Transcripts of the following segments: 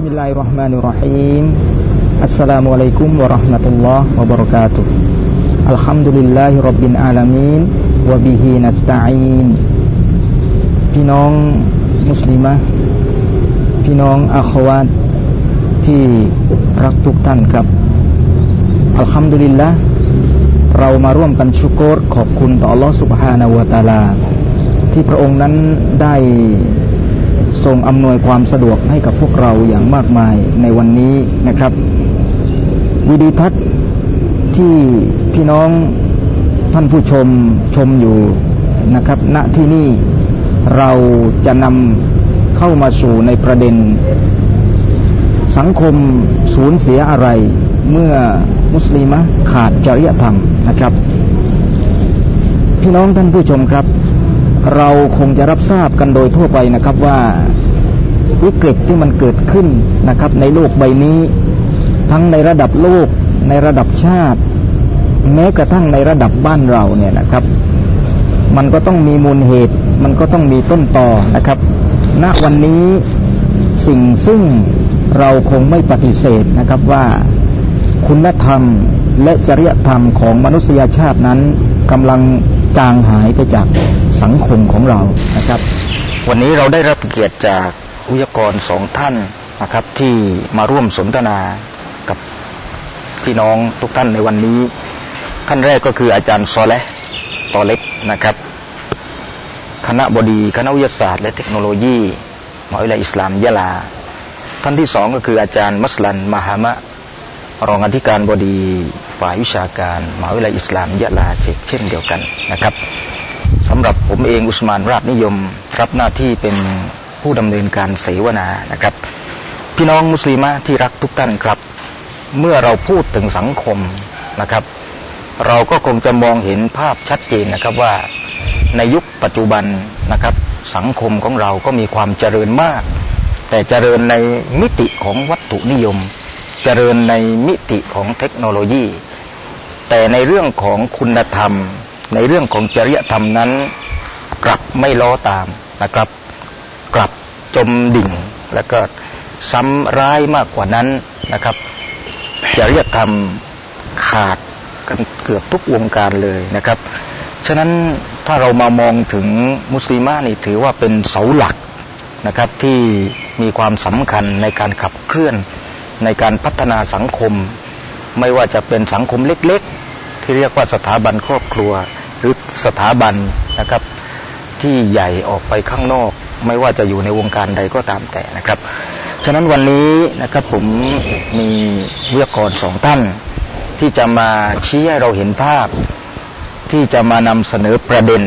Bismillahirrahmanirrahim Assalamualaikum warahmatullahi wabarakatuh Alhamdulillahi rabbil alamin Wabihi nasta'in พี่น้องมุสลิมะพี่น้องอาควาตที่รักทุกท่านครับอัลฮัมดุลิลละเรามาร่วมกันชุกรขอบคุณต่อ Allah Subhanahu wa Taala ที่พระองค์นั้นได้ ทรงอำนวยความสะดวกให้กับพวกเราอย่างมากมายในวันนี้นะครับ วิดีทัศน์ที่พี่น้องท่านผู้ชมชมอยู่นะครับ ณที่นี่เราจะนำเข้ามาสู่ในประเด็น สังคมสูญเสียอะไร เมื่อมุสลิมะขาดจริยธรรมนะครับ พี่น้องท่านผู้ชมครับ เราคงจะรับทราบกันโดยทั่วไปนะครับว่าวิกฤตที่มันเกิดขึ้นนะครับ ในโลกใบนี้ ทั้งในระดับโลก ในระดับชาติ แม้กระทั่งในระดับบ้านเราเนี่ยนะครับ มันก็ต้องมีมูลเหตุ มันก็ต้องมีต้นต่อนะครับ ณวันนี้สิ่งซึ่งเราคงไม่ปฏิเสธนะครับว่าคุณธรรมและจริยธรรมของมนุษยชาตินั้นกำลังจางหายไปจาก สังคมของเรานะครับ วันนี้เราได้รับเกียรติจากวิทยากรสองท่านนะครับ ที่มาร่วมสนทนากับพี่น้องทุกท่านในวันนี้ท่านแรกก็คืออาจารย์ซอเลตอเล็กนะครับ คณะบดีคณะวิทยาศาสตร์ และเทคโนโลยีมหาวิทยาลัยอิสลามยะลา ท่านที่สองก็คืออาจารย์มัสลันมหามะรองอธิการบดีฝ่ายวิชาการมหาวิทยาลัยอิสลามยะลาเช่นเดียวกันนะครับำหรับผมเองอุสมานราบนิยม รับหน้าที่เป็นผู้ดำเนินการเสวนานะครับ พี่น้องมุสลิมะที่รักทุกท่านครับ เมื่อเราพูดถึงสังคมนะครับ เราก็คงจะมองเห็นภาพชัดเจนนะครับว่าในยุคปัจจุบันนะครับ สังคมของเราก็มีความเจริญมาก แต่เจริญในมิติของวัตถุนิยม เจริญในมิติของเทคโนโลยี แต่ในเรื่องของคุณธรรม ในเรื่องของจริยธรรมนั้น กลับไม่ล้อตามนะครับ กลับจมดิ่ง แล้วก็ซ้ำร้ายมากกว่านั้นนะครับ จริยธรรมขาดกันเกือบทุกวงการเลยนะครับ ฉะนั้นถ้าเรามามองถึงมุสลิมานี่ถือว่าเป็นเสาหลักนะครับที่มีความสำคัญในการขับเคลื่อนในการพัฒนาสังคม ไม่ว่าจะเป็นสังคมเล็ก ที่เรียกว่าสถาบันครอบครัว หรือสถาบันนะครับ ที่ใหญ่ออกไปข้างนอก ไม่ว่าจะอยู่ในวงการใดก็ตามแต่นะครับ ฉะนั้นวันนี้นะครับผมมีวิทยากรสองท่าน ที่จะมาชี้ให้เราเห็นภาพ ที่จะมานำเสนอประเด็น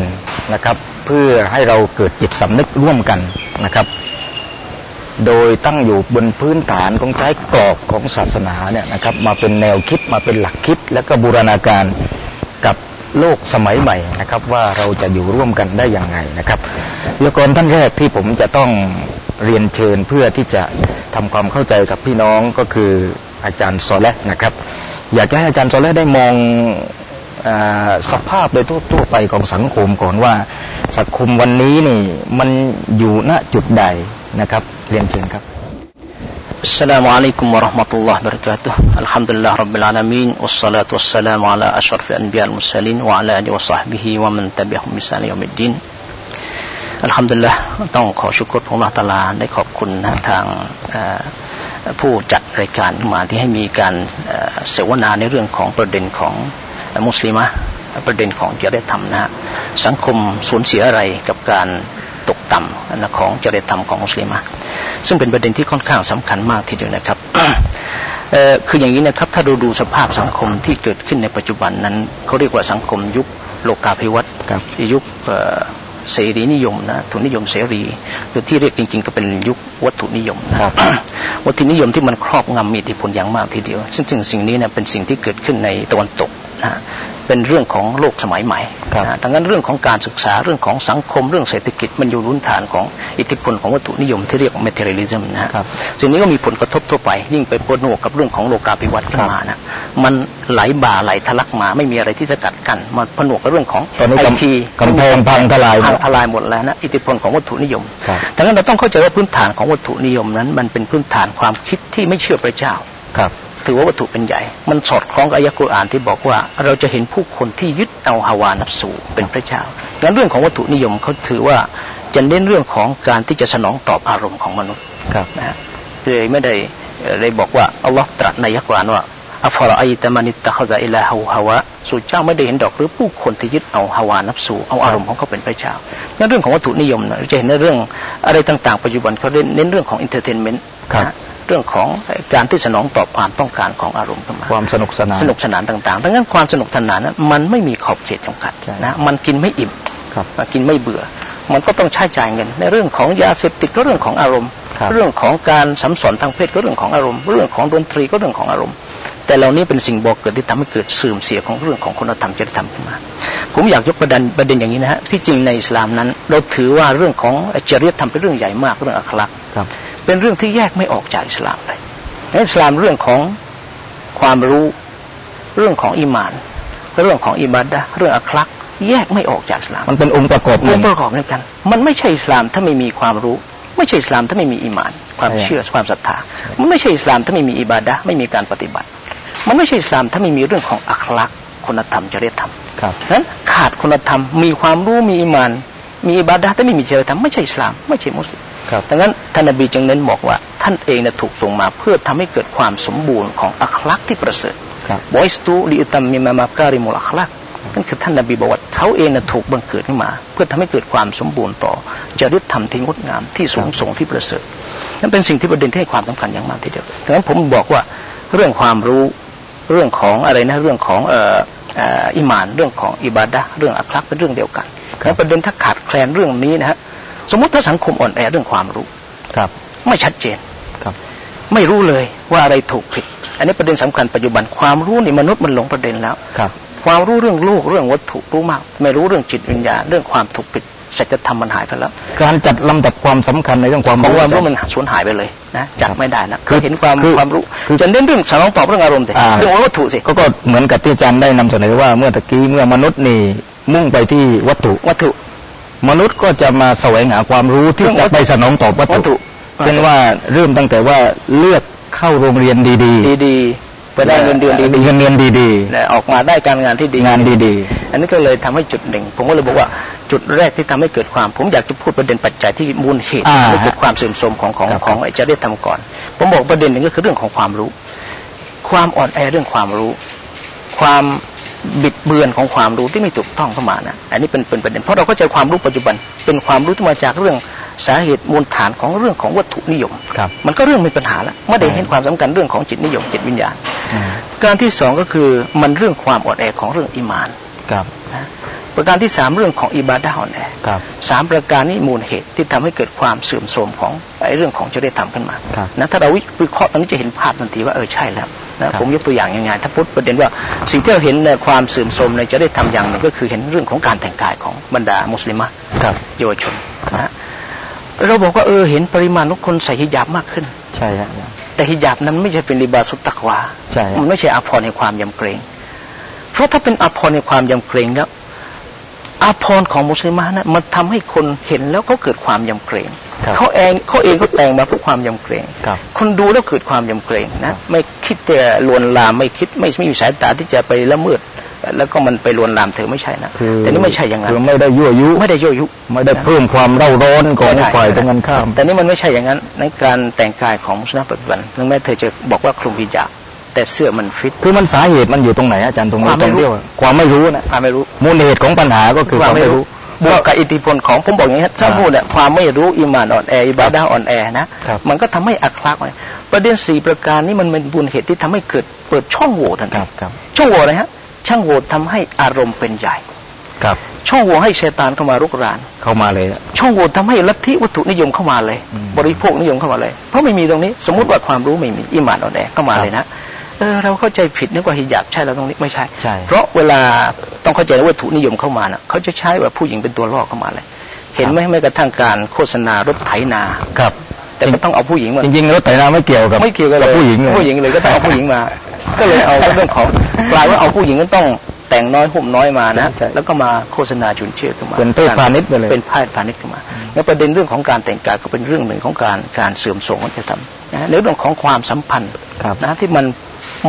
นะครับ เพื่อให้เราเกิดจิตสำนึกร่วมกันนะครับ โดยตั้งอยู่บนพื้นฐานของใช้กรอบของศาสนาเนี่ยนะครับ มาเป็นแนวคิดมาเป็นหลักคิด และก็บูรณาการกับโลกสมัยใหม่นะครับ ว่าเราจะอยู่ร่วมกันได้อย่างไงนะครับวิทยากรท่านแรกที่ผมจะต้องเรียนเชิญเพื่อที่จะทำความเข้าใจกับพี่น้องก็คืออาจารย์โซเลนะครับ อยากจะให้อาจารย์โซเลได้มองอสภาพโดยทั่วไปของสังคมก่อนว่าสังคมวันนี้นี่มันอยู่ณจุดใด นะครับ เรียนเชิญครับ السلام عليكم ورحمة الله وبركاته الحمد لله رب العالمين والصلاة والسلام على أشرف الأنبياء المرسلين وعلى آله وصحبه ومن تبعهم بإحسان يوم الدين อัลฮัมดุลิลละต้องขอชุกรพระมหาตาลาได้ขอบคุณทางผู้จัดรายการมาที่ให้มีการเสวนาในเรื่องของประเด็นของมุสลิมะประเด็นของจริยธรรมนะฮะสังคมสูญเสียอะไรกับการ ตกต่ำนะของจริยธรรมของมุสลิมะซึ่งเป็นประเด็นที่ค่อนข้างสำคัญมากทีเดียวนะครับคืออย่างนี้นะครับถ้าดูดูสภาพสังคมที่เกิดขึ้นในปัจจุบันนั้นเขาเรียกว่าสังคมยุคโลกาภิวัตน์ยุคเสรีนิยมนะทุนนิยมเสรีหรือที่เรียกจริง ๆ ก็เป็นยุควัตถุนิยมครับวัตถุนิยมที่มันครอบงำมีอิทธิพลอย่างมากทีเดียว ซึ่งสิ่งสิ่งนี้เนี่ยเป็นสิ่งที่เกิดขึ้นในตะวันตกนะ เป็นเรื่องของโลกสมัยใหม่นะดังนั้นเรื่องของการศึกษาเรื่องของสังคมเรื่องเศรษฐกิจมันอยู่รุนฐานของอิทธิพลของวัตถุนิยมที่เรียกว่า materialism นะฮะสิ่งนี้ก็มีผลกระทบทั่วไป ยิ่งไปปนหนวกกับเรื่องของโลกาภิวัตน์ขึ้นมานะมันไหลบ่าไหลทะลักมาไม่มีอะไรที่จะกัดกันมันผนวกกับเรื่องของไอทีกำแพงพังทลายพังทลายหมดแล้วนะอิทธิพลของวัตถุนิยมดังนั้นเราต้องเข้าใจว่าพื้นฐานของวัตถุนิยมนั้น มันเป็นพื้นฐานความคิดที่ไม่เชื่อพระเจ้าครับ ถือว่าวัตถุเป็นใหญ่ มันสอดคล้องกับอายะกุรอานที่บอกว่า เราจะเห็นผู้คนที่ยึดเอาฮาวานับสูเป็นพระเจ้าดังนั้นเรื่องของวัตถุนิยมเขาถือว่าจะเน้นเรื่องของการที่จะสนองตอบอารมณ์ของมนุษย์ครับนะเลยไม่ได้เลยบอกว่าอัลลอฮ์ตรัสในยักรานว่าอัฟรอไอตมานิตะขซาอิลาฮูฮาวะสู่เจ้าไม่ได้เห็นดอกหรือผู้คนที่ยึดเอาهوى نفسهเอาอารมณ์ของเขาเป็นพระเจ้านั่นเรื่องของวัตถุนิยมนะจะเห็นในเรื่องอะไรต่างๆ ปัจจุบันเขาเน้นเรื่องของ entertainment เรื่องของการที่สนองตอบความต้องการของอารมณ์ขึ้นมาความสนุกสนานสนุกสนานต่างๆดังนั้นความสนุกสนานนั้นมันไม่มีขอบเขตจำกัดนะมันกินไม่อิ่มมันกินไม่เบื่อ มันก็ต้องใช้จ่ายเงิน ในเรื่องของยาเสพติดก็เรื่องของอารมณ์ เรื่องของการสัมสอนทางเพศก็เรื่องของอารมณ์ เรื่องของดนตรีก็เรื่องของอารมณ์แต่เหล่านี้เป็นสิ่งบอกเกิดที่ทำให้เกิดเสื่อมเสียของเรื่องของคุณธรรมจริยธรรมขึ้นมา ผมอยากยกประเด็นประเด็นอย่างนี้นะฮะที่จริงในอิสลามนั้น เราถือว่าเรื่องของจริยธรรมเป็นเรื่องใหญ่มากเรื่องอัคลัก เป็นเรื่องที่แยกไม่ออกจากอิสลามเลยในอิสลามเรื่องของความรู้เรื่องของอิมาน เรื่องของอิบาดะเรื่องอัคลักแยกไม่ออกจากอิสลาม มันเป็นองค์ประกอบองค์ประกอบเหมือนกัน มันไม่ใช่อิสลามถ้าไม่มีความรู้ ไม่ใช่อิสลามถ้าไม่มีอิมาน ความเชื่อความศรัทธา มันไม่ใช่อิสลามถ้าไม่มีอิบาดะไม่มีการปฏิบัติ มันไม่ใช่อิสลามถ้าไม่มีเรื่องของอัคลักคุณธรรมจริยธรรมครับนั้นขาดคุณธรรมมีความรู้มีอิมาน มีอิบาดะแต่ไม่มีจริยธรรมไม่ใช่อิสลามไม่ใช่มุสลิม ดังนั้นท่านนบีจึงเน้นบอกว่า ท่านเองนะถูกส่งมาเพื่อทำให้เกิดความสมบูรณ์ของอัคลักที่ประเสริฐบอยสตูลิอุตัมมิมามาการิมุลอัคลักนั่นคือท่านนบีบอกว่าเขาเองนะถูกบังเกิดขึ้นมา เพื่อทำให้เกิดความสมบูรณ์ต่อจริยธรรมที่งดงามที่สูงส่งที่ประเสริฐนั่นเป็นสิ่งที่ประเด็นที่ให้ความสำคัญอย่างมากทีเดียวดังนั้นผมบอกว่าเรื่องความรู้เรื่องของอะไรนะเรื่องของเอ่ออิมานเรื่องของอิบาดะเรื่องอัคลักเป็นเรื่องเดียวกันแล้วประเด็นถ้าขาดแคลนเรื่องนี้นะฮะ สมมติถ้าสังคมอ่อนแอเรื่องความรู้ครับ ไม่ชัดเจนครับ ไม่รู้เลยว่าอะไรถูกผิด อันนี้ประเด็นสำคัญปัจจุบันความรู้ในมนุษย์มันหลงประเด็นแล้วครับ ความรู้เรื่องโลกเรื่องวัตถุรู้มาก ไม่รู้เรื่องจิตวิญญาณเรื่องความถูกผิดสัจธรรมมันหายไปแล้ว การจัดลำดับความสำคัญในเรื่องความรู้ความรู้มันสูญหายไปเลยนะจัดไม่ได้นะคือเห็นความความรู้จะเน้นเรื่องสารตอบเรื่องอารมณ์สิเรื่องวัตถุสิก็ก็เหมือนกับที่อาจารย์ได้นำเสนอว่าเมื่อตะกี้เมื่อมนุษย์นี่มุ่งไปที่วัตถุวัตถุ มนุษย์ก็จะมาแสวงหาความรู้ที่จะไปสนองตอบวัตถุเช่นว่าเริ่มตั้งแต่ว่าเลือกเข้าโรงเรียนดี ๆ ดีๆไปได้เงินเดือนดีๆเงินเดือนดีๆออกมาได้การงานที่ดีงานดีๆ อันนี้ก็เลยทำให้จุดหนึ่ง ผมก็เลยบอกว่าจุดแรกที่ทำให้เกิดความ ผมอยากจะพูดประเด็นปัจจัยที่มูลเหตุให้เกิดความเสื่อมโทรมของของของไอ้จะได้ทำก่อน ผมบอกประเด็นหนึ่งก็คือเรื่องของความรู้ ความอ่อนแอเรื่องความรู้ ความ บิดเบือนของความรู้ที่ไม่ถูกต้องเข้ามานะอันนี้เป็นเป็นประเด็นเพราะเราก็เจอความรู้ปัจจุบัน เป็นความรู้ที่มาจากเรื่องสาเหตุมูลฐานของเรื่องของวัตถุนิยมครับมันก็เรื่องมีปัญหาแล้วไม่ได้เห็นความสำคัญเรื่องของจิตนิยมจิตวิญญาณ การที่สองก็คือมันเรื่องความอ่อนแอของเรื่องอิมานครับ ประการที่สามเรื่องของอิบาดาอ่อนแอสามประการนี้มูลเหตุที่ทำให้เกิดความเสื่อมโทรมของไอ้เรื่องของจริยธรรมขึ้นมานะถ้าเราวิเคราะห์ตรงนี้จะเห็นภาพทันทีว่าเออใช่แล้วนะผมยกตัวอย่างง่ายๆถ้าพูดประเด็นว่าสิ่งที่เราเห็นในความเสื่อมโทรมในจริยธรรมอย่างหนึ่งก็คือเห็นเรื่องของการแต่งกายของบรรดามุสลิมะเยาวชนนะเราบอกว่าเออเห็นปริมาณของคนใส่ฮิญาบมากขึ้น ใช่ครับแต่ฮิญาบนั้นไม่ใช่เป็นริบาสุตตะควาใช่มันไม่ใช่อาภรในความยำเกรง เพราะถ้าเป็นอาภรในความยำเกรงแล้วอาภรของมุสลิมนะมันทำให้คนเห็นแล้วเขาเกิดความยำเกรงเขาเองเขาเองเขาแต่งมาเพื่อความยำเกรงคนดูแล้วเกิดความยำเกรงนะไม่คิดจะลวนลามไม่คิดไม่ไม่มีสายตาที่จะไปละเมิดแล้วก็มันไปลวนลามเธอไม่ใช่นะแต่นี่ไม่ใช่อย่างนั้นคือไม่ได้ยั่วยุ ไม่ได้ยั่วยุ ไม่ได้เพิ่มความเร่าร้อนของฝ่ายตรงกันข้าม แต่นี่มันไม่ใช่อย่างนั้นในการแต่งกายของมุสลิมปัจจุบันถึงแม้เธอจะบอกว่าคลุมฮิญาบ แต่เสื้อมันฟิตคือมันสาเหตุมันอยู่ตรงไหนอาจารย์ตรงนี้ตรงเดียวความไม่รู้นะความไม่รู้มูลเหตุของปัญหาก็คือความไม่รู้บวกกับอิทธิพลของผมบอกอย่างนี้ถ้าพูดเนี่ยความไม่รู้อิมานอ่อนแออิบาดาอ่อนแอนะมันก็ทำให้อัคลักประเด็นสี่ประการนี้มันเป็นบุญเหตุที่ทำให้เกิดเปิดช่องโหว่ทันทีช่องโหว่อะไรฮะช่องโหว่ทำให้อารมณ์เป็นใหญ่ครับช่องโหว่ให้เชตานเข้ามารุกรานเข้ามาเลย ช่องโหว่ทำให้ลัทธิวัตถุนิยมเข้ามาเลย บริโภคนิยมเข้ามาเลย เพราะไม่มีตรงนี้ สมมุติว่าความรู้ไม่มีอิมานอ่อนแอเข้ามาเลยนะ เออเราเข้าใจผิดนึกว่าฮิญาบใช่เราตรงนี้ไม่ใช่ใช่เพราะเวลาต้องเข้าใจว่าวัตถุนิยมเข้ามาน่ะเขาจะใช้ว่าผู้หญิงเป็นตัวล่อเข้ามาเลยเห็นไหมแม้กระทั่งการโฆษณารถไถนาครับ แต่ก็ต้องเอาผู้หญิงมาจริงๆรถไถนาไม่เกี่ยวกับไม่เกี่ยวกันเลยผู้หญิงเลยผู้หญิงเลยก็ต้องเอาผู้หญิงมา ก็เลยเอาเรื่องของกลายว่าเอาผู้หญิงก็ต้องแต่งน้อยห่มน้อยมานะใช่แล้วก็มาโฆษณาจุนเชื่อขึ้นมาเป็นเพศพาณิชย์ไปเลยเป็นเพศพาณิชย์ขึ้นมา แล้วประเด็นเรื่องของการแต่งกายก็เป็นเรื่องหนึ่งของการการเสื่อมโทรมวัฒนธรรมนะในเรื่องของความสัมพันธ์ครับนะที่มัน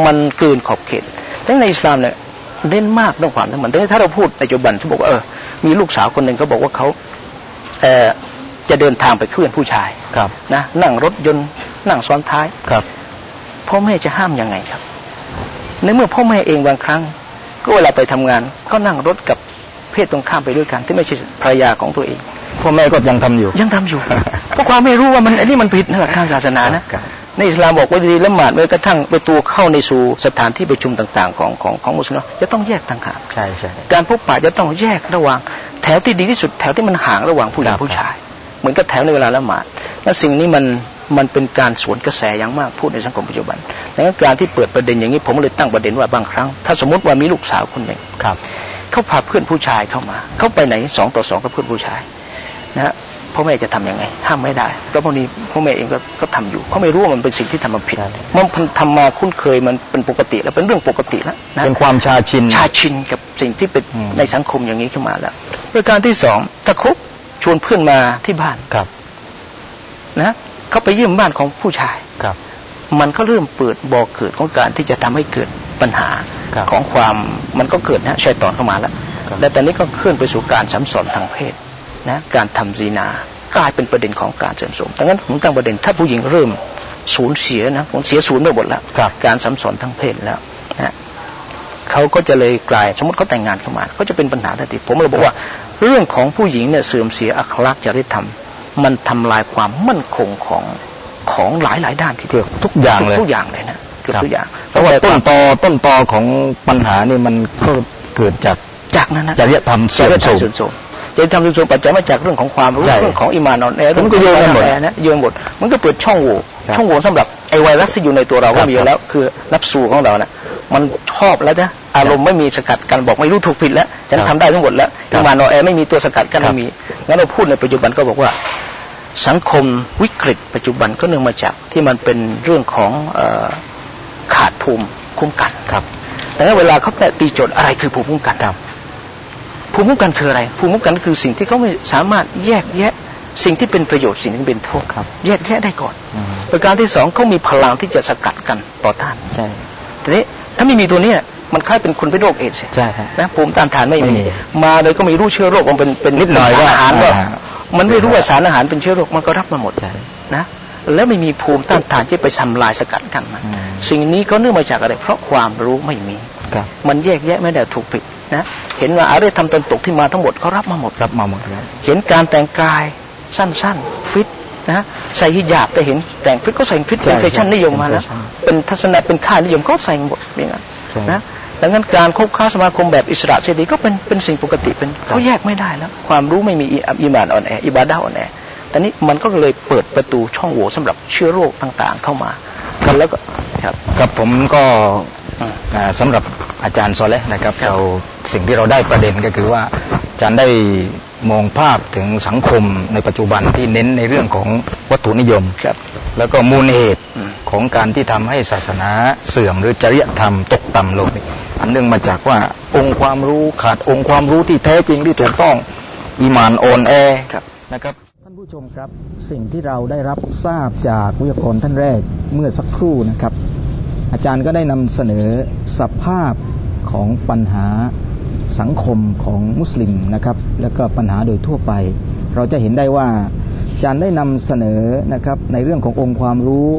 มันเกินขอบเขตแต่ในอิสลามเนี่ยเน้นมากเรื่องความสัมพันธ์แต่ถ้าเราพูดในปัจจุบันที่บอกว่าเออมีลูกสาวคนหนึ่งเขาบอกว่าเขาเออจะเดินทางไปเคลื่อนผู้ชายครับนะนั่งรถยนต์นั่งซ้อนท้ายครับพ่อแม่จะห้ามยังไงครับ ในเมื่อพ่อแม่เองบางครั้ง ก็เวลาไปทำงาน ก็นั่งรถกับเพศตรงข้ามไปด้วยกัน ที่ไม่ใช่ภรรยาของตัวเองพ่อแม่ก็ยังทำอยู่ ยังทำอยู่ เพราะความไม่รู้ว่ามันอันนี้มันผิดในหลักทางศาสนานะครับ ในอิสลามบอกว่าดีละหมาดแม้กระทั่งประตูเข้าในสู่สถานที่ประชุมต่าง ๆ ของของของมุสลิมจะต้องแยกต่างหากใช่ใช่การพบปะจะต้องแยกระหว่าง แถวที่ดีที่สุดแถวที่มันห่างระหว่างผู้หญิคงรับผู้ชาย เหมือนกับแถวในเวลาละหมาดและสิ่งนี้มันมันเป็นการสวนกระแสอย่างมากพูดในสังคมปัจจุบันดังนั้นการที่เปิดประเด็นอย่างนี้ผมเลยตั้งประเด็นว่าบางครั้ง ถ้าสมมติว่ามีลูกสาวคนหนึ่งครับเขาพาเพื่อนผู้ชายเข้ามา เขาไปไหนสองต่อสองกับเพื่อนผู้ชายนะฮะ พ่อแม่จะทำยังไง ห้ามไม่ได้ แล้วบางทีพ่อแม่เองก็ก็ทำอยู่เขาไม่รู้ว่ามันเป็นสิ่งที่ทำมาผิดใช่มันทำมาคุ้นเคยมันเป็นปกติแล้วเป็นเรื่องปกติแล้วนะเป็นความชาชินชาชินกับสิ่งที่เป็นอืมในสังคมอย่างนี้ขึ้นมาแล้วประการที่สองถ้าคบชวนเพื่อนมาที่บ้านครับ นะเขาไปเยี่ยมบ้านของผู้ชายครับ มันก็เริ่มเปิดบ่อเกิดของการที่จะทำให้เกิดปัญหาครับของความมันก็เกิดนะชัยตอนเข้ามาแล้วครับและตอนนี้ก็เคลื่อนไปสู่การสัมสอนทางเพศ นะการทำซีนากลายเป็นประเด็นของการเสริมสมดังนั้นผมตั้งประเด็นถ้าผู้หญิงเริ่มสูญเสียนะผมเสียศูนย์ไปหมดแล้วครับการสัมสอนทางเพศแล้วนะเขาก็จะเลยกลายสมมติเขาแต่งงานเข้ามาก็จะเป็นปัญหาทันทีผมเลยบอกว่า เรื่องของผู้หญิงเนี่ยเสื่อมเสียอัคลักษณ์จริยธรรม มันทำลายความมั่นคงของของหลายหลายๆด้านทีเดียวทุกอย่างเลยทุกอย่างเลยนะเกือบครับทุกอย่างเพราะว่าต้นตอต้นตอของปัญหานี่มันก็เกิดจากจากนั้นนะจริยธรรมจเสื่อมริยธรโทรรม มเสื่อมโทรมจริยธรรมเสื่อมโทรมปัจจัยมาจากเรื่องของความรู้ใช่เรื่องของอิมานอ่อนแอเรื่องมันก็โยงกันหมดของความอ่อนแอนะโยงหมด มันก็เปิดช่องโหว่ครับช่องโหว่สำหรับไอไวรัสที่อยู่ในตัวเราครัก็บมีอยู่แล้ว คือนับสูของเรานะมันชอบแล้วนะอารมณ์ไม่มีสกัดกันบอกไม่รู้ถูกผิดแล้วฉันครับทำได้ทั้งหมดแล้วครับอิมานอ่อนแอไม่มีตัวสกัดกันครับไม่มีงั้นเราพูดในปัจจุบันก็บอกว่าสังคมวิกฤต ปัจจุบันก็เนื่องมาจากที่มันเป็นเรื่องของเออขาดภูมิคุ้มกันครับแต่ถ้าเวลาเขาแตะตีโจทย์อะไรคือภูมิคุ้มกันครับ ภูมิคุ้มกันคืออะไร ภูมิคุ้มกันคือสิ่งที่เขาไม่สามารถแยกแยะสิ่งที่เป็นประโยชน์สิ่งที่เป็นโทษครับ แยกแยะได้ก่อนอืมประการที่สองเขามีพลังที่จะสกัดกันต่อต้านใช่ทีนี้ถ้าไม่มีตัวเนี้ยมันคล้ายเป็นคนเป็นโรคเอดส์ใช่ครับนะภูมิต้านทานไม่ไม่มีมี มาเลยก็ไม่รู้เชื้อโรคมันเป็นเป็นนิดหน่อยสารอาหารก็อ่ามันไม่รู้ว่าสารอาหารเป็นเชื้อโรคมันก็รับมาหมดใช่นะแล้วไม่มีภูมิต้านทานที่ไปทำลายสกัดกันมันอืมสิ่งนี้ก็เนื่องมาจากอะไร เพราะความรู้ไม่มีครับมันแยกแยะไม่ได้ถูกผิด นะเห็นว่าอารยธรรมตนตกที่มาทั้งหมดเขารับมาหมดรับมาหมดแล้วเห็นการแต่งกายสั้นๆฟิตนะใส่ฮิญาบแต่เห็นแต่งฟิตก็ใส่ฟิตใช่เป็นแฟชั่นนิยมมาแล้วเป็นแฟชั่นเป็นทัศนะเป็นค่านิยมก็ใส่หมดอย่างนั้นใช่นะดังนั้นการคบค้าสมาคมแบบอิสระเสรีก็เป็นเป็นสิ่งปกติเป็นเขาแยกไม่ได้แล้ว ความรู้ไม่มีอิมานอ่อนแออิบาดาอ่อนแอแต่นี้มันก็เลยเปิดประตูช่องโหว่สำหรับเชื้อโรคต่างๆเข้ามากันแล้วก็ครับครับผมก็อืมอ่าสำหรับอาจารย์โซเลนะครับครับเรา สิ่งที่เราได้ประเด็นก็คือว่าอาจารย์ได้มองภาพถึงสังคมในปัจจุบันที่เน้นในเรื่องของวัตถุนิยมครับ แล้วก็มูลเหตุอืมของการที่ทำให้ศาสนาเสื่อมหรือจริยธรรมตกต่ำลงนี่อันเนื่องมาจากว่าองค์ความรู้ขาดองค์ความรู้ที่แท้จริงที่ถูกต้องอีหมานโอนแอครับนะครับท่านผู้ชมครับ สิ่งที่เราได้รับทราบจากวิทยากรท่านแรกเมื่อสักครู่นะครับ อาจารย์ก็ได้นำเสนอสภาพของปัญหา สังคมของมุสลิมนะครับแล้วก็ปัญหาโดยทั่วไป เราจะเห็นได้ว่าอาจารย์ได้นำเสนอนะครับในเรื่องขององค์ความรู้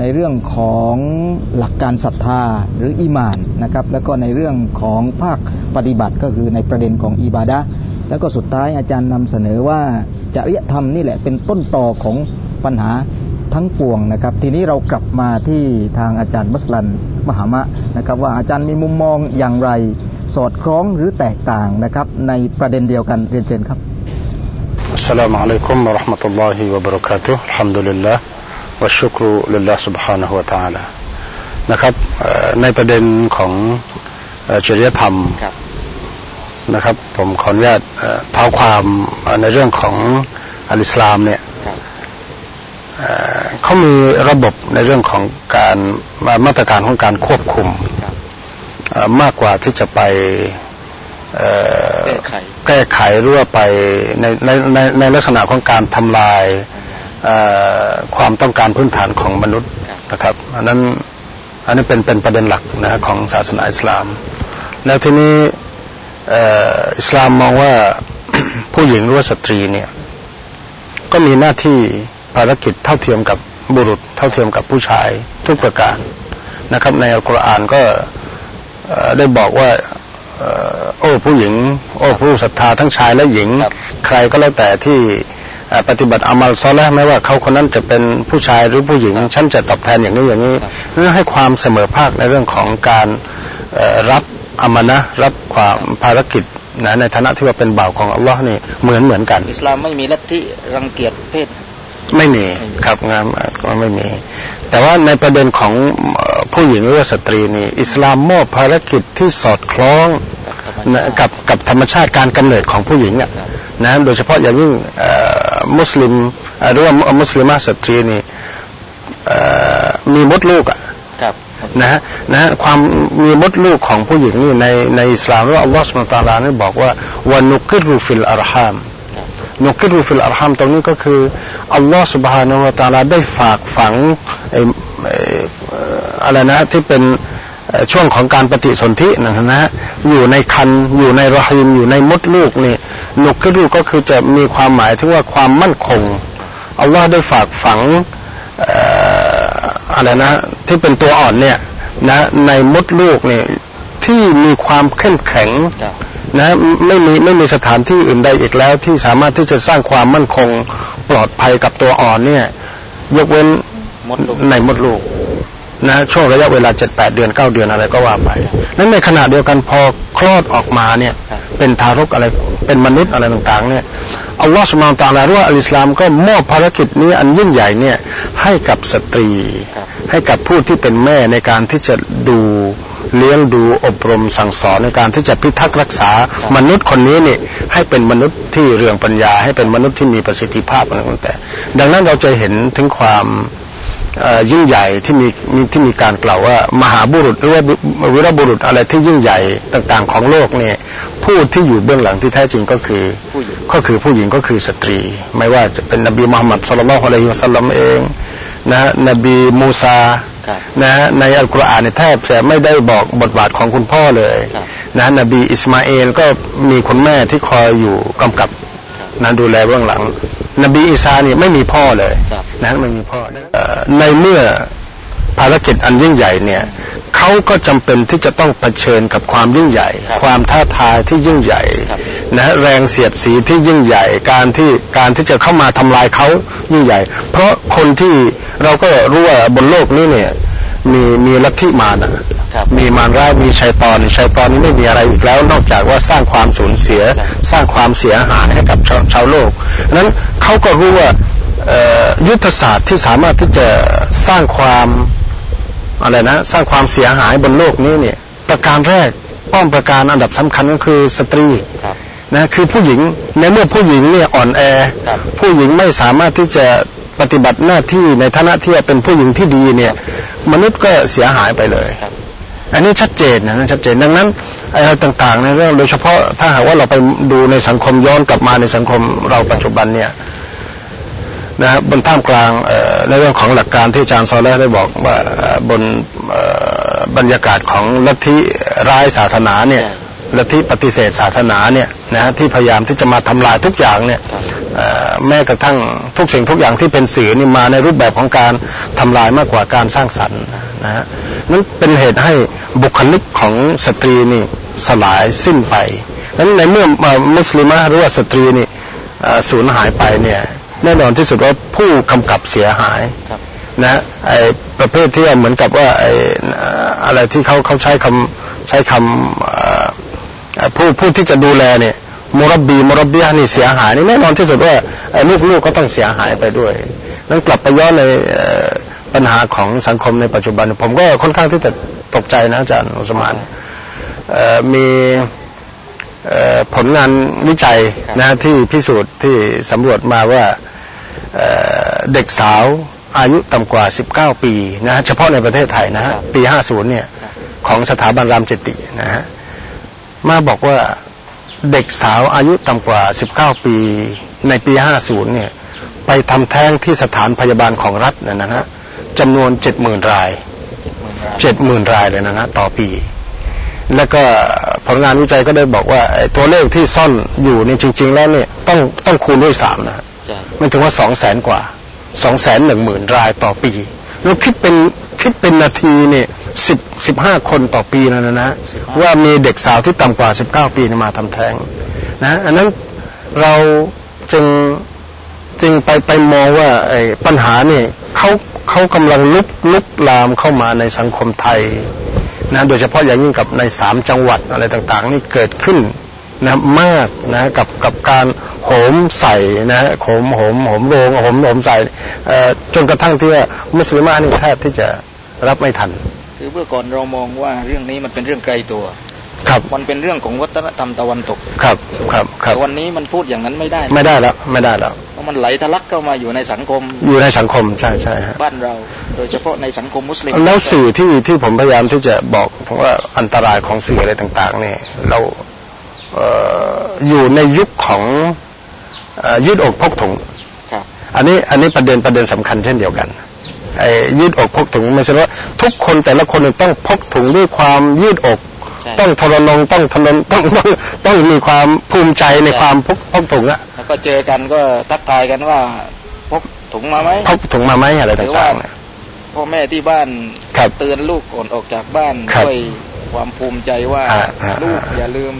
ในเรื่องของหลักการศรัทธาหรืออีหมานนะครับแล้วก็ในเรื่องของภาคปฏิบัติก็คือในประเด็นของอิบาดะแล้วก็สุดท้ายอาจารย์นำเสนอว่าจริยธรรมนี่แหละเป็นต้นต่อของปัญหาทั้งปวงนะครับ ทีนี้เรากลับมาที่ทางอาจารย์มัสลันมหามะนะครับ ว่าอาจารย์มีมุมมองอย่างไร สอดคล้องหรือแตกต่างนะครับ ในประเด็นเดียวกันเรียนเชิญครับ السلام عليكم ورحمة الله وبركاته الحمد لله والشكر لله سبحانه وتعالى นะครับในประเด็นของจริยธรรมนะครับ ผมขออนุญาตเท้าความในเรื่องของอัลอิสลามเนี่ยเขามีระบบในเรื่องของการมาตรการของการควบคุม มากกว่าที่จะไปแก้ไขหรือว่าไปในในในในลักษณะของการทำลายความต้องการพื้นฐานของมนุษย์นะครับอันนั้นอันนี้เป็นเป็นประเด็นหลักนะของศาสนาอิสลาม แล้วทีนี้อิสลามมองว่าผู้หญิงหรือว่าสตรีเนี่ยก็มีหน้าที่ภารกิจเท่าเทียมกับบุรุษ เท่าเทียมกับผู้ชายทุกประการนะครับ ในอัลกุรอานก็ ได้บอกว่าโอ้ผู้หญิง โอ้ผู้ศรัทธาทั้งชายและหญิง ใครก็แล้วแต่ที่ปฏิบัติอามัลซอลแล้วไม่ว่าเขาคนนั้นจะเป็นผู้ชายหรือผู้หญิงฉันจะตอบแทนอย่างนี้อย่างนี้เพื่อให้ความเสมอภาคในเรื่องของการรับอามานะรับความภารกิจนะในฐานะที่ว่าเป็นบ่าวของอัลลอฮ์นี่เหมือนเหมือนกัน อิสลามไม่มีลัทธิรังเกียจเพศ ไม่มีครับงามก็ไม่มี แต่ว่าในประเด็นของผู้หญิงหรือสตรีนี่ อิสลามมอบภารกิจที่สอดคล้องกับกับธรรมชาติการกำเนิดของผู้หญิงอะนะโดยเฉพาะอย่างยิ่งมุสลิมหรือว่ามุสลิมะฮฺสตรีนี่มีมดลูกอะนะฮะนะฮะความมีมดลูกของผู้หญิงนี่ในในอิสลามว่าอัลลอฮฺสุบานตาลานี่บอกว่าونقر في الأرحام نقر في الأرحامตรงนี้ก็คืออัลลอฮฺสุบฮานาละตาลาได้ฝากฝังอะไรนะที่เป็นช่วงของการปฏิสนธินะฮะอยู่ในคันอยู่ในรหิมอยู่ในมดลูกนี่นุกิรุก็คือจะมีความหมายถึงว่าความมั่นคงอัลลอฮ์ได้ฝากฝังอะไรนะ ที่เป็นตัวอ่อนเนี่ยนะในมดลูกเนี่ยที่มีความเข้มแข็ง นะไม่มีไม่มีสถานที่อื่นใดอีกแล้ว ที่สามารถที่จะสร้างความมั่นคงปลอดภัยกับตัวอ่อนเนี่ย ยกเว้นในมดลูกนะช่วงระยะเวลาเจ็ดแปดเดือนเก้าเดือนอะไรก็ว่าไป นั้นในขณะเดียวกันพอคลอดออกมาเนี่ย เป็นทารกอะไรเป็นมนุษย์อะไรต่างๆ เนี่ย อัลลอฮฺสุบานตาลารู้ว่าอัลอิสลามก็มอบภารกิจนี้อันยิ่งใหญ่เนี่ยให้กับสตรี ให้กับผู้ที่เป็นแม่ในการที่จะดูเลี้ยงดูอบรมสั่งสอนในการที่จะพิทักษ์รักษามนุษย์คนนี้เนี่ยให้เป็นมนุษย์ที่เรื่องปัญญา ให้เป็นมนุษย์ที่มีประสิทธิภาพอะไรต่างๆดังนั้นเราจะเห็นถึงความ ยิ่งใหญ่ที่มีที่มีการกล่าวว่ามหาบุรุษหรือว่าวิรบุรุษอะไรที่ยิ่งใหญ่ต่างๆ ของโลกเนี่ยผู้ที่อยู่เบื้องหลังที่แท้จริงก็คือก็คือผู้หญิงก็คือสตรี ไม่ว่าจะเป็นนบีมุฮัมมัดสุลลัลฮุอะลัยฮิวะสัลลัมเองนะนบีมูซานะในอัลกุรอานเนี่ยแทบจะไม่ได้บอกบทบาทของคุณพ่อเลยนะนบีอิสมาเอลก็มีคุณแม่ที่คอยอยู่กำกับนั้นดูแลเบื้องหลัง นบีอีสาเนี่ยไม่มีพ่อเลย นะไม่มีพ่อในเมื่อภารกิจอันยิ่งใหญ่เนี่ยเขาก็จำเป็นที่จะต้องเผชิญกับความยิ่งใหญ่ ความท้าทายที่ยิ่งใหญ่นะแรงเสียดสีที่ยิ่งใหญ่ การที่การที่จะเข้ามาทำลายเขายิ่งใหญ่ เพราะคนที่เราก็รู้ว่าบนโลกนี้เนี่ยมีมีลัทธิมานะมีมารร้ายมีชัยตอนชัยตอนนี้ไม่มีอะไรอีกแล้ว นอกจากว่าสร้างความสูญเสีย สร้างความเสียหายให้กับชาวชาวโลกนั้นเขาก็รู้ว่า ยุทธศาสตร์ที่สามารถที่จะสร้างความอะไรนะ สร้างความเสียหายบนโลกนี้เนี่ย ประการแรกป้อมประการอันดับสำคัญก็คือสตรีนะคือผู้หญิงในเมื่อผู้หญิงเนี่ยอ่อนแอ ผู้หญิงไม่สามารถที่จะปฏิบัติหน้าที่ในฐานะที่เป็นผู้หญิงที่ดีเนี่ย มนุษย์ก็เสียหายไปเลยอันนี้ชัดเจนนะชัดเจนดังนั้นอะไรต่างๆในเรื่องโดยเฉพาะถ้าหากว่าเราไปดูในสังคมย้อนกลับมาในสังคมเราปัจจุบันเนี่ย นะครับบนท่ามกลางในเรื่องของหลักการที่อาจารย์ซอลได้บอกว่าบนบรรยากาศของลัทธิร้ายศาสนาเนี่ยลัทธิปฏิเสธศาสนาเนี่ยนะที่พยายามที่จะมาทำลายทุกอย่างเนี่ยแม้กระทั่งทุกสิ่งทุกอย่างที่เป็นสื่อนี่มาในรูปแบบของการทำลายมากกว่าการสร้างสรรค์นะฮะนั้นเป็นเหตุให้บุคลิกของสตรีนี่สลายสิ้นไปนั้นในเมื่อมุสลิมะหรือว่าสตรีนี่สูญหายไปเนี่ย แน่นอนที่สุดว่าผู้กำกับเสียหายนะไอประเภทที่เหมือนกับว่าไออะไรที่เขาเขาใช้คำใช้คำผู้ผู้ที่จะดูแลเนี่ยมรบีมรบีนี่เสียหายนี่แน่นอนที่สุดว่าไอ้ลูกๆก็ต้องเสียหายไปด้วยนั้นกลับไปย้อนในปัญหาของสังคมในปัจจุบัน ผมก็ค่อนข้างที่จะตกใจนะอาจารย์อุสมานมีผลงานวิจัยนะที่พิสูจน์ที่สำรวจมาว่า เด็กสาวอายุต่ำกว่า 19 ปีนะเฉพาะในประเทศไทยนะฮะปี 50 เนี่ยของสถาบันรามเจตินะฮะมาบอกว่าเด็กสาวอายุต่ำกว่า 19 ปีในปี 50 เนี่ยไปทำแท้งที่สถานพยาบาลของรัฐนะฮะจำนวน 70,000 ราย 70,000 รายเลยนะฮะต่อปี แล้วก็ผลงานวิจัยก็ได้บอกว่าตัวเลขที่ซ่อนอยู่นี่จริง ๆ แล้วเนี่ยต้องต้องคูณด้วยสามนะ มันถึงว่าสองแสนกว่าสองแสนหนึ่งหมื่นรายต่อปีแล้วคิดเป็นคิดเป็นนาทีเนี่ยสิบสิบห้าคนต่อปีนั่นนะนะว่ามีเด็กสาวที่ต่ำกว่าสิบเก้าปีมาทำแท้งนะอันนั้นเราจึงจึงไปไปมองว่าไอ้ปัญหาเนี่ยเขาเขากำลังลุกลุกลามเข้ามาในสังคมไทยนะโดยเฉพาะอย่างยิ่งกับในสามจังหวัดอะไรต่าง ๆ นี่เกิดขึ้น นะมากนะกับกับการโหมใส่นะโหมโหมโหมโรงโหมโหมใส่จนกระทั่งที่ว่ามุสลิมานี่แทบที่จะรับไม่ทัน คือเมื่อก่อนเรามองว่าเรื่องนี้มันเป็นเรื่องไกลตัวครับมันเป็นเรื่องของวัฒนธรรมตะวันตก ครับ ครับ ครับแต่วันนี้มันพูดอย่างนั้นไม่ได้ ไม่ได้แล้ว ไม่ได้แล้วเพราะมันไหลทะลักเข้ามาอยู่ในสังคม อยู่ในสังคม ใช่ใช่บ้านเรา โดยเฉพาะในสังคมมุสลิม แล้วสื่อที่ที่ผมพยายามที่จะบอกว่าอันตรายของสื่ออะไรต่าง ๆ เนี่ย เรา อยู่ในยุคของยืดอกพกถุงอันนี้อันนี้ประเด็นประเด็นสำคัญเช่นเดียวกันไอ้ยืดอกพกถุงไม่ใช่ว่าทุกคนแต่ละคนต้องพกถุงด้วยความยืดอก ต้องทรนงต้องทนนต้องต้องต้องมีความภูมิใจในความพกพกถุงอะแล้วก็เจอกันก็ทักทายกันว่าพกถุงมาไหมพกถุงมาไหมอะไรต่างๆพ่อแม่ที่บ้านเตือนลูกก่อนออกจากบ้านด้วยความภูมิใจว่าลูกอย่าลืม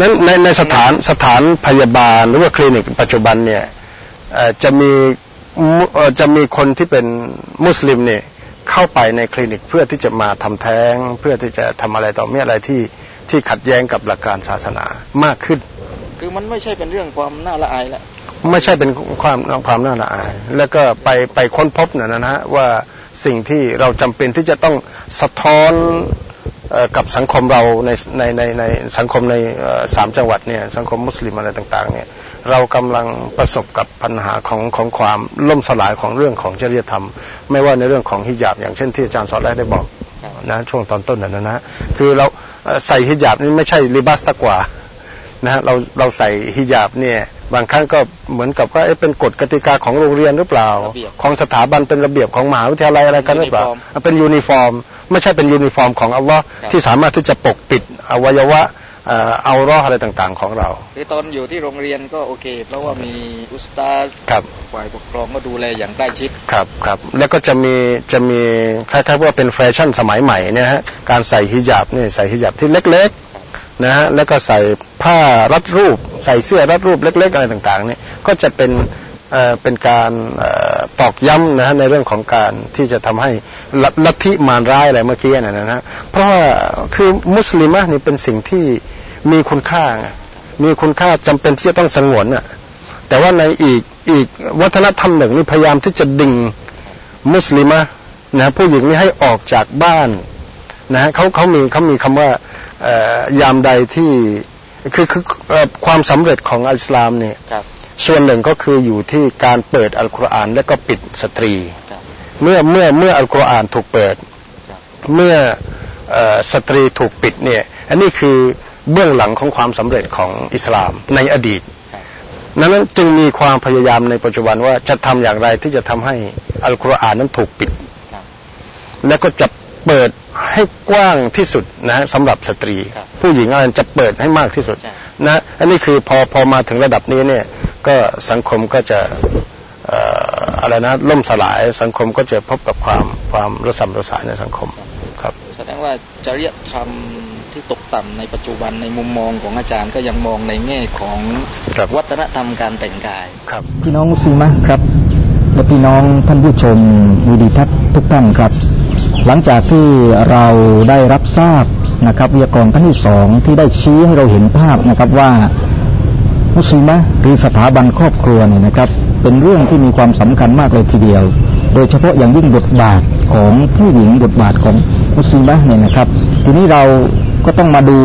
นั้นในในสถานสถานพยาบาลหรือว่าคลินิกปัจจุบันเนี่ยจะมีจะมีคนที่เป็นมุสลิมเนี่ยเข้าไปในคลินิกเพื่อที่จะมาทำแท้ง เพื่อที่จะทำอะไรต่อเมื่ออะไรที่ที่ขัดแย้งกับหลักการศาสนามากขึ้น คือมันไม่ใช่เป็นเรื่องความน่าละอายแล้วไม่ใช่เป็นความความน่าละอาย แล้วก็ไปไปค้นพบนะนะฮะว่าสิ่งที่เราจำเป็นที่จะต้องสะท้อน กับสังคมเราในในในในสังคมในสามจังหวัดเนี่ยสังคมมุสลิมอะไรต่างๆเนี่ยเรากำลังประสบกับปัญหาของของความล่มสลายของเรื่องของจริยธรรม ไม่ว่าในเรื่องของฮิญาบอย่างเช่นที่อาจารย์สอนแรกได้บอกนะช่วงตอนต้นนั่นนะคือเราใส่ฮิญาบนี่ไม่ใช่لباس التقوى นะเราเราใส่ฮิญาบเนี่ยบางครั้งก็เหมือนกับว่าเป็นกฎกติกาของโรงเรียนหรือเปล่า ของสถาบันเป็นระเบียบของมหาวิทยาลัยอะไรกันหรือเปล่าเป็นยูนิฟอร์ม ไม่ใช่เป็นยูนิฟอร์มของอัลลอฮ์ที่สามารถที่จะปกปิดอวัยวะเอาเราะฮฺอะไรต่างๆของเราคือตอนอยู่ที่โรงเรียนก็โอเค เพราะว่ามีอุสตาฝ่ายปกครองก็ดูแลอย่างใกล้ชิดครับครับแล้วก็จะมีจะมีคล้ายๆว่าเป็นแฟชั่นสมัยใหม่เนี่ยฮะการใส่ฮิญาบนี่ใส่ฮิญาบที่เล็ก นะฮะแล้วก็ใส่ผ้ารัดรูป ใส่เสื้อรัดรูปเล็ก ๆ อะไรต่างๆ เนี่ยก็จะเป็นเอ่อเป็นการตอกย้ำนะฮะในเรื่องของการที่จะทำให้ลัทธิมารร้ายอะไรเมื่อกี้น่ะนะฮะเพราะว่าคือมุสลิมะนี่เป็นสิ่งที่มีคุณค่ามีคุณค่าจำเป็นที่จะต้องสงวนอะแต่ว่าในอีกอีกวัฒนธรรมหนึ่งนี่พยายามที่จะดึงมุสลิมะนะผู้หญิงนี่ให้ออกจากบ้าน นะฮะเขาเขามีเขามีคำว่ายามใดที่คือคือความสำเร็จของอัลสลามเนี่ยส่วนหนึ่งก็คืออยู่ที่การเปิดอัลกุรอานและก็ปิดสตรี เมื่อเมื่อเมื่ออัลกุรอานถูกเปิด เมื่อสตรีถูกปิดเนี่ยอันนี้คือเบื้องหลังของความสำเร็จของอิสลามในอดีตนั้นจึงมีความพยายามในปัจจุบันว่าจะทำอย่างไรที่จะทำให้อัลกุรอานนั้นถูกปิด และก็จะ เปิดให้กว้างที่สุดนะสำหรับสตรี ผู้หญิงอะไรจะเปิดให้มากที่สุดนะอันนี้คือพอพอมาถึงระดับนี้เนี่ยก็สังคมก็จะอะไรนะล่มสลายสังคมก็จะพบกับความความระสำระสายในสังคมครับแสดงว่าจริยธรรมที่ตกต่ำในปัจจุบันในมุมมองของอาจารย์ก็ยังมองในแง่ของวัฒนธรรมการแต่งกายครับพี่น้องมุสลิมครับ และพี่น้องท่านผู้ชมวิดีทัศน์ทุกท่านครับ หลังจากที่เราได้รับทราบนะครับวิทยากรท่านที่สองที่ได้ชี้ให้เราเห็นภาพนะครับว่ามุสลิมะหรือสถาบันครอบครัวเนี่ยนะครับ เป็นเรื่องที่มีความสำคัญมากเลยทีเดียว โดยเฉพาะอย่างยิ่งบทบาทของผู้หญิงบทบาทของมุสลิมะเนี่ยนะครับ ทีนี้เราก็ต้องมาดู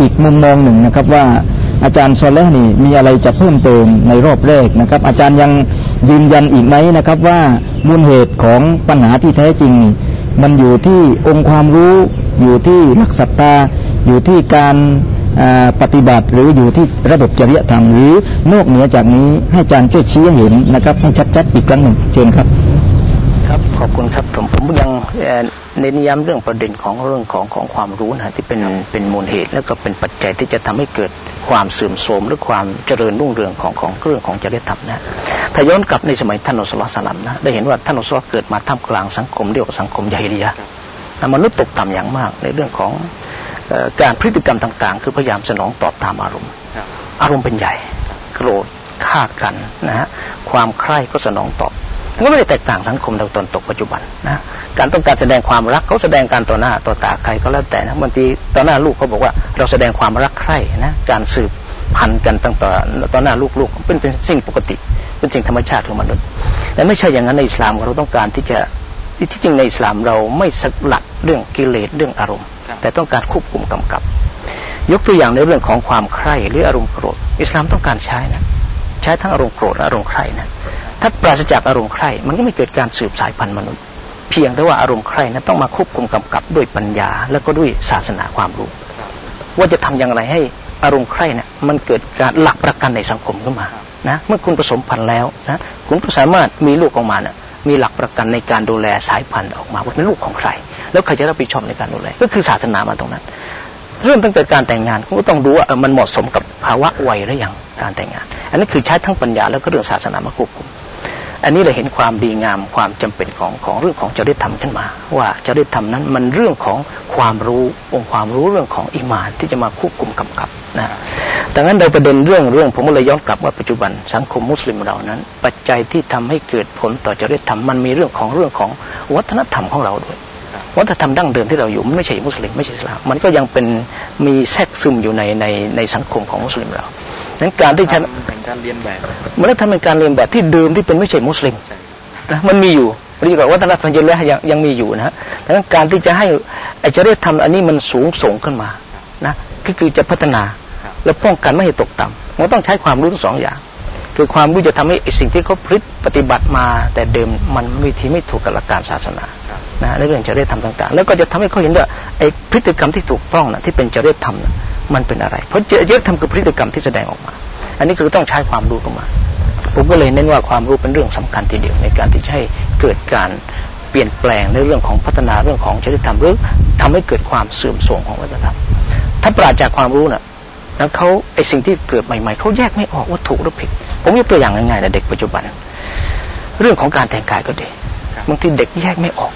อีกมุมมองหนึ่งนะครับว่าอาจารย์โซเลนี่มีอะไรจะเพิ่มเติมในรอบแรกนะครับ อาจารย์ยัง ยืนยันอีกไหมนะครับว่ามูลเหตุของปัญหาที่แท้จริง มันอยู่ที่องค์ความรู้ อยู่ที่หลักศรัทธาอยู่ที่การปฏิบัติหรืออยู่ที่ระบบจริยธรรมหรือนอกเหนือจากนี้ให้อาจารย์ช่วยชี้เห็นนะครับ ให้ชัดๆอีกครั้งหนึ่งเชิญครับ ครับขอบคุณครับผมผมยังเน้นย้ำเรื่องประเด็นของเรื่องของของความรู้นะที่เป็นเป็นมูลเหตุ แล้วก็เป็นปัจจัยที่จะทำให้เกิดความเสื่อมโทรมหรือความเจริญรุ่งเรืองของของเรื่องของจริยธรรมนะถ้าย้อนกลับในสมัยท่านอัสลสลัมนะได้เห็นว่าท่านอัสลเกิดมาท่ามกลางสังคมเดียวกับสังคมยาฮิลียะมนุษย์ตกต่ำอย่างมากในเรื่องของการพฤติกรรมต่าง ๆ คือพยายามสนองตอบตามอารมณ์ อารมณ์เป็นใหญ่โกรธฆ่ากันนะฮะความใคร่ก็สนองตอบ ก็ไม่ได้แตกต่างสังคมเราตอนตกปัจจุบันนะการต้องการแสดงความรักเขาแสดงการต่อหน้าต่อตาใครก็แล้วแต่นะบางทีต่อหน้าลูกเขาบอกว่าเราแสดงความรักใคร่นะการสืบพันธุ์กันตั้งต่อต่อหน้าลูกๆเป็นเป็นสิ่งปกติ เป็นสิ่งธรรมชาติของมนุษย์แต่ไม่ใช่อย่างนั้นในอิสลามเราต้องการที่จะที่จริงในอิสลามเราไม่สลัดเรื่องกิเลสเรื่องอารมณ์ แต่ต้องการควบคุมกำกับ ยกตัวอย่างในเรื่องของความใคร่หรืออารมณ์โกรธ อิสลามต้องการใช้นะ ใช้ทั้งอารมณ์โกรธและอารมณ์ใคร่นะ ถ้าปราศจากอารมณ์ใคร่มันก็ไม่เกิดการสืบสายพันธุ์มนุษย์ เพียงแต่ว่าอารมณ์ใคร่นั้นต้องมาควบคุมกำกับด้วยปัญญา แล้วก็ด้วยศาสนาความรู้ ว่าจะทำอย่างไรให้อารมณ์ใคร่เนี่ยมันเกิดการหลักประกันในสังคมขึ้นมานะเมื่อคุณผสมพันธุ์แล้วนะคุณก็สามารถมีลูกออกมาเนี่ยมีหลักประกันในการดูแลสายพันธุ์ออกมาว่าเป็นลูกของใคร แล้วใครจะรับผิดชอบในการดูแลก็คือศาสนามาตรงนั้น เริ่มตั้งแต่การแต่งงานคุณก็ต้องดูว่ามันเหมาะสมกับภาวะวัยหรือยังการแต่งงาน อันนี้คือใช้ทั้งปัญญาแล้วก็เรื่องศาสนามาควบคุม อันนี้เราเห็นความดีงามความจำเป็นของของเรื่องของจริยธรรมขึ้นมา ว่าจริยธรรมนั้นมันเรื่องของความรู้องค์ความรู้เรื่องของอิมานที่จะมาควบคุมกำกับนะดังนั้นโดยประเด็นเรื่องเรื่องผมก็เลยย้อนกลับว่าปัจจุบันสังคมมุสลิมเรานั้น ปัจจัยที่ทำให้เกิดผลต่อจริยธรรมมันมีเรื่องของเรื่องของวัฒนธรรมของเราด้วยวัฒนธรรมดั้งเดิมที่เราอยู่มันไม่ใช่มุสลิมไม่ใช่อิสลามมันก็ยังเป็นมีแทรกซึมอยู่ในในในสังคมของมุสลิมเรา นั้นการที่ฉันเป็นการเรียนแบบมันได้ทำเป็นการเรียนแบบที่เดิมที่เป็นไม่ใช่มุสลิมนะมันมีอยู่รีบอกว่าฒนธรรมเยอะยังยังมีอยู่นะฮะดังนั้นการที่จะให้ไอ้จริยธรรมอันนี้มันสูงส่งขึ้นมานะก็คือจะพัฒนา และป้องกันไม่ให้ตกต่ำมันต้องใช้ความรู้ทั้งสองอย่าง คือความรู้จะทำให้สิ่งที่เขาพฤติปฏิบัติมา แต่เดิมมันวิธีไม่ถูกกับหลักการศาสนานะในเรื่องจริยธรรมต่าง ๆ แล้วก็จะทำให้เขาเห็นว่าไอ้พฤติกรรมที่ถูกต้องนะที่เป็นจริยธรรมนะมันเป็นอะไร เพราะจริยธรรมคือพฤติกรรมที่แสดงออกมา อันนี้คือต้องใช้ความรู้เข้ามา ผมก็เลยเน้นว่าความรู้เป็นเรื่องสำคัญทีเดียวในการที่จะให้เกิดการเปลี่ยนแปลงในเรื่องของพัฒนาเรื่องของจริยธรรมหรือทำให้เกิดความเสื่อมโทรมของวัฒนธรรม ถ้าปราศจากความรู้น่ะแล้วเขาไอสิ่งที่เกิดใหม่ๆเขาแยกไม่ออกว่าถูกหรือผิด ผมยกตัวอย่างง่ายๆนะเด็กปัจจุบัน เรื่องของการแต่งกายก็ดีบางทีเด็กแยกไม่ออก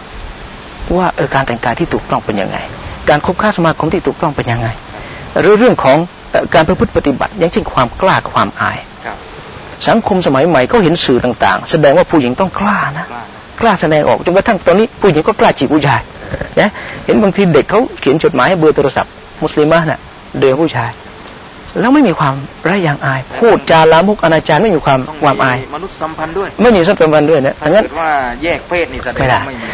ว่าเออการแต่งกายที่ถูกต้องเป็นยังไง การคบค้าสมาคมที่ถูกต้องเป็นยังไง หรือเรื่องของการประพฤติปฏิบัติ อย่างเช่นความกล้าความอายสังคมสมัยใหม่เขาเห็นสื่อต่าง ๆ แสดงว่าผู้หญิงต้องกล้านะกล้าแสดงออกจนกระทั่งตอนนี้ผู้หญิงก็กล้าจีบผู้ชายนะเห็นบางทีเด็กเขาเขียนจดหมายเบอร์โทรศัพท์ มุสลิมะน่ะเดือผู้ชาย แล้วไม่มีความระยางอาย พูดจาลามุกอนาจารไม่มีความความอาย มนุษย์สัมพันธ์ด้วย ไม่มีสัมพันธ์ด้วยนะถ้าเกิดว่าแยกเพศนี่แสดงว่าไม่มี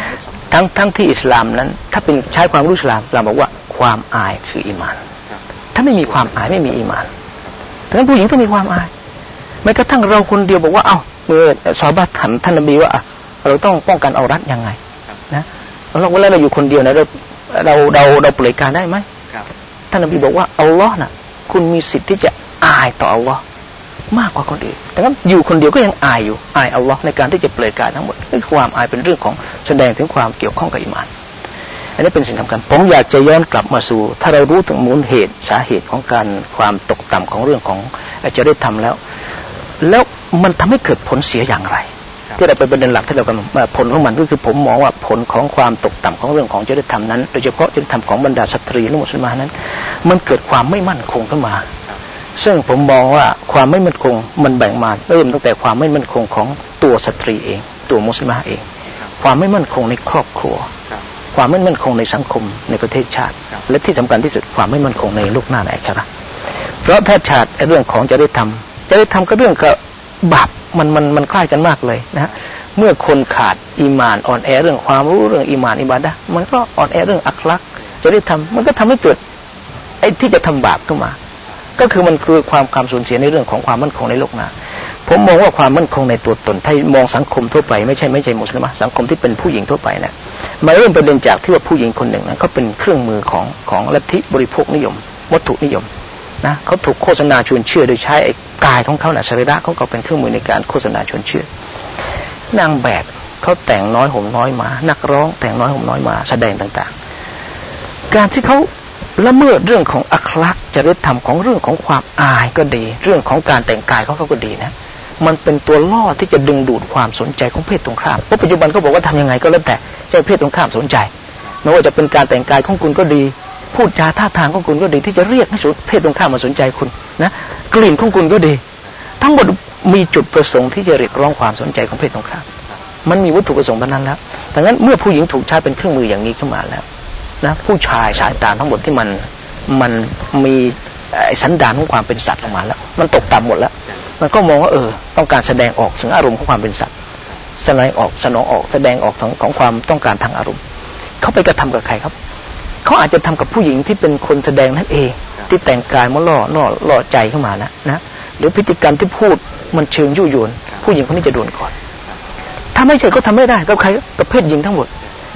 ทั้งทั้งที่อิสลามนั้น ถ้าเป็นใช้ความรู้อิสลามเราบอกว่าความอายคืออิมาน ถ้าไม่มีความอายไม่มีอีมานดังนั้นผู้หญิงต้องมีความอายแม้กระทั่งเราคนเดียวบอกว่าเอ้าเมื่อสอบบัตถามท่านนบีว่าเราต้องป้องกันเอารัดยังไงนะเราเวลาเราอยู่คนเดียวนะเราเราเราเราเปลือยการได้ไหมท่านนบีบอกว่าอัลลอฮ์น่ะ คุณมีสิทธิ์ที่จะอายต่ออัลลอฮ์มากกว่าคนอื่นแต่ว่าอยู่คนเดียวก็ยังอายอยู่ อายอัลลอฮ์ในการที่จะเปลือยกายทั้งหมดนี่ความอายเป็นเรื่องของแสดงถึงความเกี่ยวข้องกับอิมาน อันนี้เป็นสิ่งสำคัญ ผมอยากจะย้อนกลับมาสู่ ถ้าเรารู้ถึงมูลเหตุสาเหตุของการความตกต่ำของเรื่องของจะได้ทำแล้ว แล้วมันทำให้เกิดผลเสียอย่างไร ที่เราไปประเด็นหลักที่เรากำลังผลของมันก็คือผมมองว่าผลของความตกต่ำของเรื่องของจริยธรรมนั้นโดยเฉพาะจริยธรรมของบรรดาสตรีและมุสลิมนั้น มันเกิดความไม่มั่นคงขึ้นมา ซึ่งผมมองว่าความไม่มั่นคงมันแบ่งมาเริ่มตั้งแต่ความไม่มั่นคงของตัวสตรีเอง ตัวมุสลิมเอง ความไม่มั่นคงในครอบครัว ความไม่มั่นคงในสังคมในประเทศชาติ และที่สำคัญที่สุดความไม่มั่นคงในลูกหน้าในอัคราเพราะถ้าชาติเรื่องของจะได้ทำจะได้ทำก็เรื่องกั บาปมันมันมันคล้ายกันมากเลยนะฮะเมื่อคนขาดอีมานอ่อนแอเรื่องความรู้เรื่องอีมานอิบาดะมันก็อ่อนแอเรื่องอัคลักจะได้ทำมันก็ทำให้เกิดไอ้ที่จะทำบาปขึ้นมา ก็คือมันคือความความสูญเสียในเรื่องของความมั่นคงในโลกหน้าผมมองว่าความมั่นคงในตัวตนถ้ามองสังคมทั่วไปไม่ใช่ไม่ใช่มุสลิมสังคมที่เป็นผู้หญิงทั่วไปนี่ยมาเริ่มประเด็นจากที่ว่าผู้หญิงคนหนึ่งนะเขาเป็นเครื่องมือของของลัทธิบริโภคนิยม วัตถุนิยม นะเขาถูกโฆษณาชวนเชื่อ โดยใช้ไอ้กายของเขาเนะ่ะสรีระเขาก็เป็นเครื่องมือในการโฆษณาชวนเชื่อนางแบบเขาแต่งน้อยห่มน้อยมา นักร้องแต่งน้อยห่มน้อยมา แสดงต่างๆ การที่เขาละเมิดเรื่องของอัคลักษ์จริยธรรมของเรื่องของความอายก็ดี เรื่องของการแต่งกายเขาเขาก็ดีนะมันเป็นตัวล่อที่จะดึงดูดความสนใจของเพศตรงข้ามเพราะปัจจุบันเขาบอกว่าทำยังไงก็แล้วแต่จะเพศตรงข้ามสนใจไม่ว่าจะเป็นการแต่งกายของคุณก็ดี พูดจาท่าทางของคุณก็ดี ที่จะเรียกให้เพศตรงข้ามมาสนใจคุณนะกลิ่นของคุณก็ดี ทั้งหมดมีจุดประสงค์ที่จะเรียกร้องความสนใจของเพศตรงข้ามมันมีวัตถุประสงค์เท่านั้นแล้วดังนั้นเมื่อผู้หญิงถูกใช้เป็นเครื่องมืออย่างนี้ขึ้นมาแล้วนะผู้ชายสายตาทั้งหมดที่มันมันมีสันดานของความเป็นสัตว์ออกมาแล้ว มันตกต่ำหมดแล้ว มันก็มองว่าเออ ต้องการแสดงออกถึงอารมณ์ของความเป็นสัตว์แสดงออกสนองออกแสดงออกของของความต้องการทางอารมณ์ เขาไปกระทำกับใครครับ เขาอาจจะทำกับผู้หญิงที่เป็นคนแสดงนั่นเอง ที่แต่งกายมาล่อล่อล่อใจเข้ามานะนะหรือพฤติกรรมที่พูดมันเชิงยุยวนผู้หญิงคนนี้จะโดนก่อน ถ้าไม่ใช่ก็ทำไม่ได้กับใครกับเพศหญิงทั้งหมด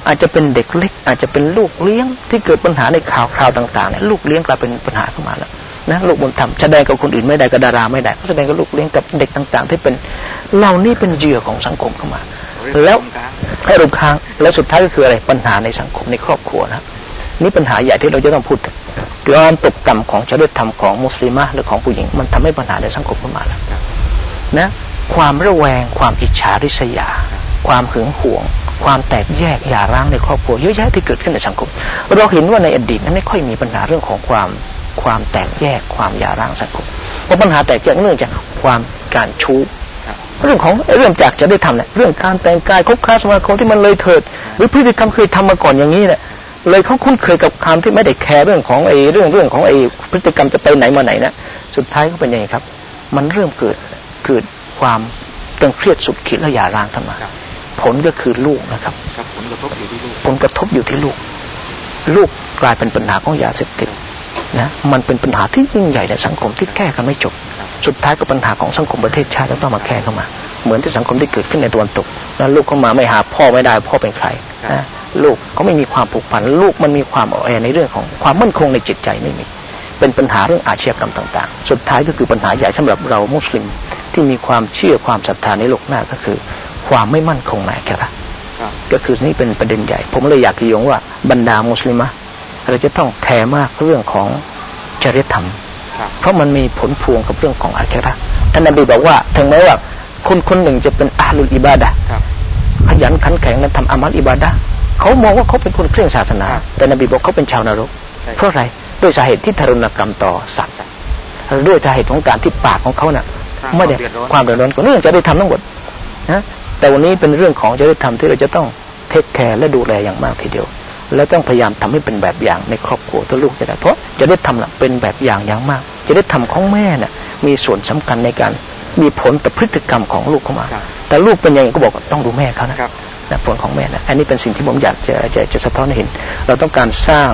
อาจจะเป็นเด็กเล็ก อาจจะเป็นลูกเลี้ยงที่เกิดปัญหาในข่าวคราวต่างๆเนี่ยลูกเลี้ยงกลายเป็นปัญหาขึ้นมาแล้วนะลูกบุญธรรมแสดงกับคนอื่นไม่ได้กับดาราไม่ได้แสดงกับลูกเลี้ยงกับเด็กต่างๆ ที่เป็นเหล่านี้เป็นเหยื่อของสังคมเข้ามา แล้วให้รุมค้างแล้วสุดท้ายก็คืออะไรปัญหาในสังคมในครอบครัวนะ นี่ปัญหาใหญ่ที่เราจะต้องพูดการตกต่ำของจริยธรรมของมุสลิมะหรือของผู้หญิง มันทำให้ปัญหาในสังคมขึ้นมาแล้วนะ ความระแวง ความอิจฉาริษยา ความหึงหวง ความแตกแยกหย่าร้างในครอบครัวเยอะแยะที่เกิดขึ้นในสังคม เราเห็นว่าในอดีตนั้นไม่ค่อยมีปัญหาเรื่องของความความแตกแยกความหย่าร้างสังคมเพราะปัญหาแตกแยกเนื่องจากความการชู้เรื่องของเรื่องจากจะได้ทำเนี่ยเรื่องการแต่งกายคบค้าสมาคมที่มันเลยเถิด หรือพฤติกรรมเคยทำมาก่อนอย่างนี้เนี่ย เลยเขาคุ้นเคยกับคำที่ไม่ได้แคร์เรื่องของไอ้เรื่องเรื่องของไอ้พฤติกรรมจะไปไหนมาไหนนะสุดท้ายก็เป็นยังไงครับ มันเริ่มเกิดเกิดความตึงเครียดสุดขีดและหย่าร้างขึ้นมาผลก็คือลูกนะครับผลกระทบอยู่ที่ลูกผลกระทบอยู่ที่ลูก ลูกกลายเป็นปัญหาของยาเสพติดนะมันเป็นปัญหาที่ยิ่งใหญ่ในสังคมที่แก้กันไม่จบ สุดท้ายก็ปัญหาของสังคมประเทศชาติต้องมาแก้เข้ามา เหมือนที่สังคมที่เกิดขึ้นในตะวันตกแล้วลูกเข้ามาไม่หาพ่อไม่ได้พ่อเป็นใครนะ ลูกเขาไม่มีความผูกพันลูกมันมีความอ่อนแอในเรื่องของความมั่นคงในจิตใจไม่มีเป็นปัญหาเรื่องอาชญากรรมต่าง ๆ สุดท้ายก็คือปัญหาใหญ่สำหรับเรามุสลิมที่มีความเชื่อความศรัทธาในโลกหน้าก็คือ ความไม่มั่นคงในแค่ละก็คือนี่เป็นประเด็นใหญ่ ผมเลยอยากจะยงว่าบรรดามุสลิมะเราจะต้องแคร์มากเรื่องของจริยธรรม เพราะมันมีผลพวงกับเรื่องของอาคราท่านนบีบอกว่าถึงแม้ว่าคนคนหนึ่งจะเป็นอาลุอิบาดะขยันขันแข็งนั้นทำอามัลอิบาดะ เขามองว่าเขาเป็นคนเคร่งศาสนา แต่นบีบอกเขาเป็นชาวนรก เพราะอะไรด้วยสาเหตุที่ทารุณกรรมต่อสัตว์ด้วยสาเหตุของการที่ปากของเขาเน่ะไม่ได้ความเดือดร้อนก็เนื่องจะได้ทำทั้งหมดนะแต่วันนี้เป็นเรื่องของจะได้ทำที่เราจะต้องเทคแคร์และดูแลอย่างมากทีเดียว และต้องพยายามทำให้เป็นแบบอย่างในครอบครัวตัวลูกจะได้เพราะจะได้ทำน่ะเป็นแบบอย่างอย่างมาก จะได้ทำของแม่น่ะมีส่วนสำคัญในการมีผลต่อพฤติกรรมของลูกเข้ามา แต่ลูกเป็นยังไงก็บอกต้องดูแม่เขานะ นะผลของแม่นะอันนี้เป็นสิ่งที่ผมอยากจะจะจะสะท้อนให้เห็น เราต้องการสร้าง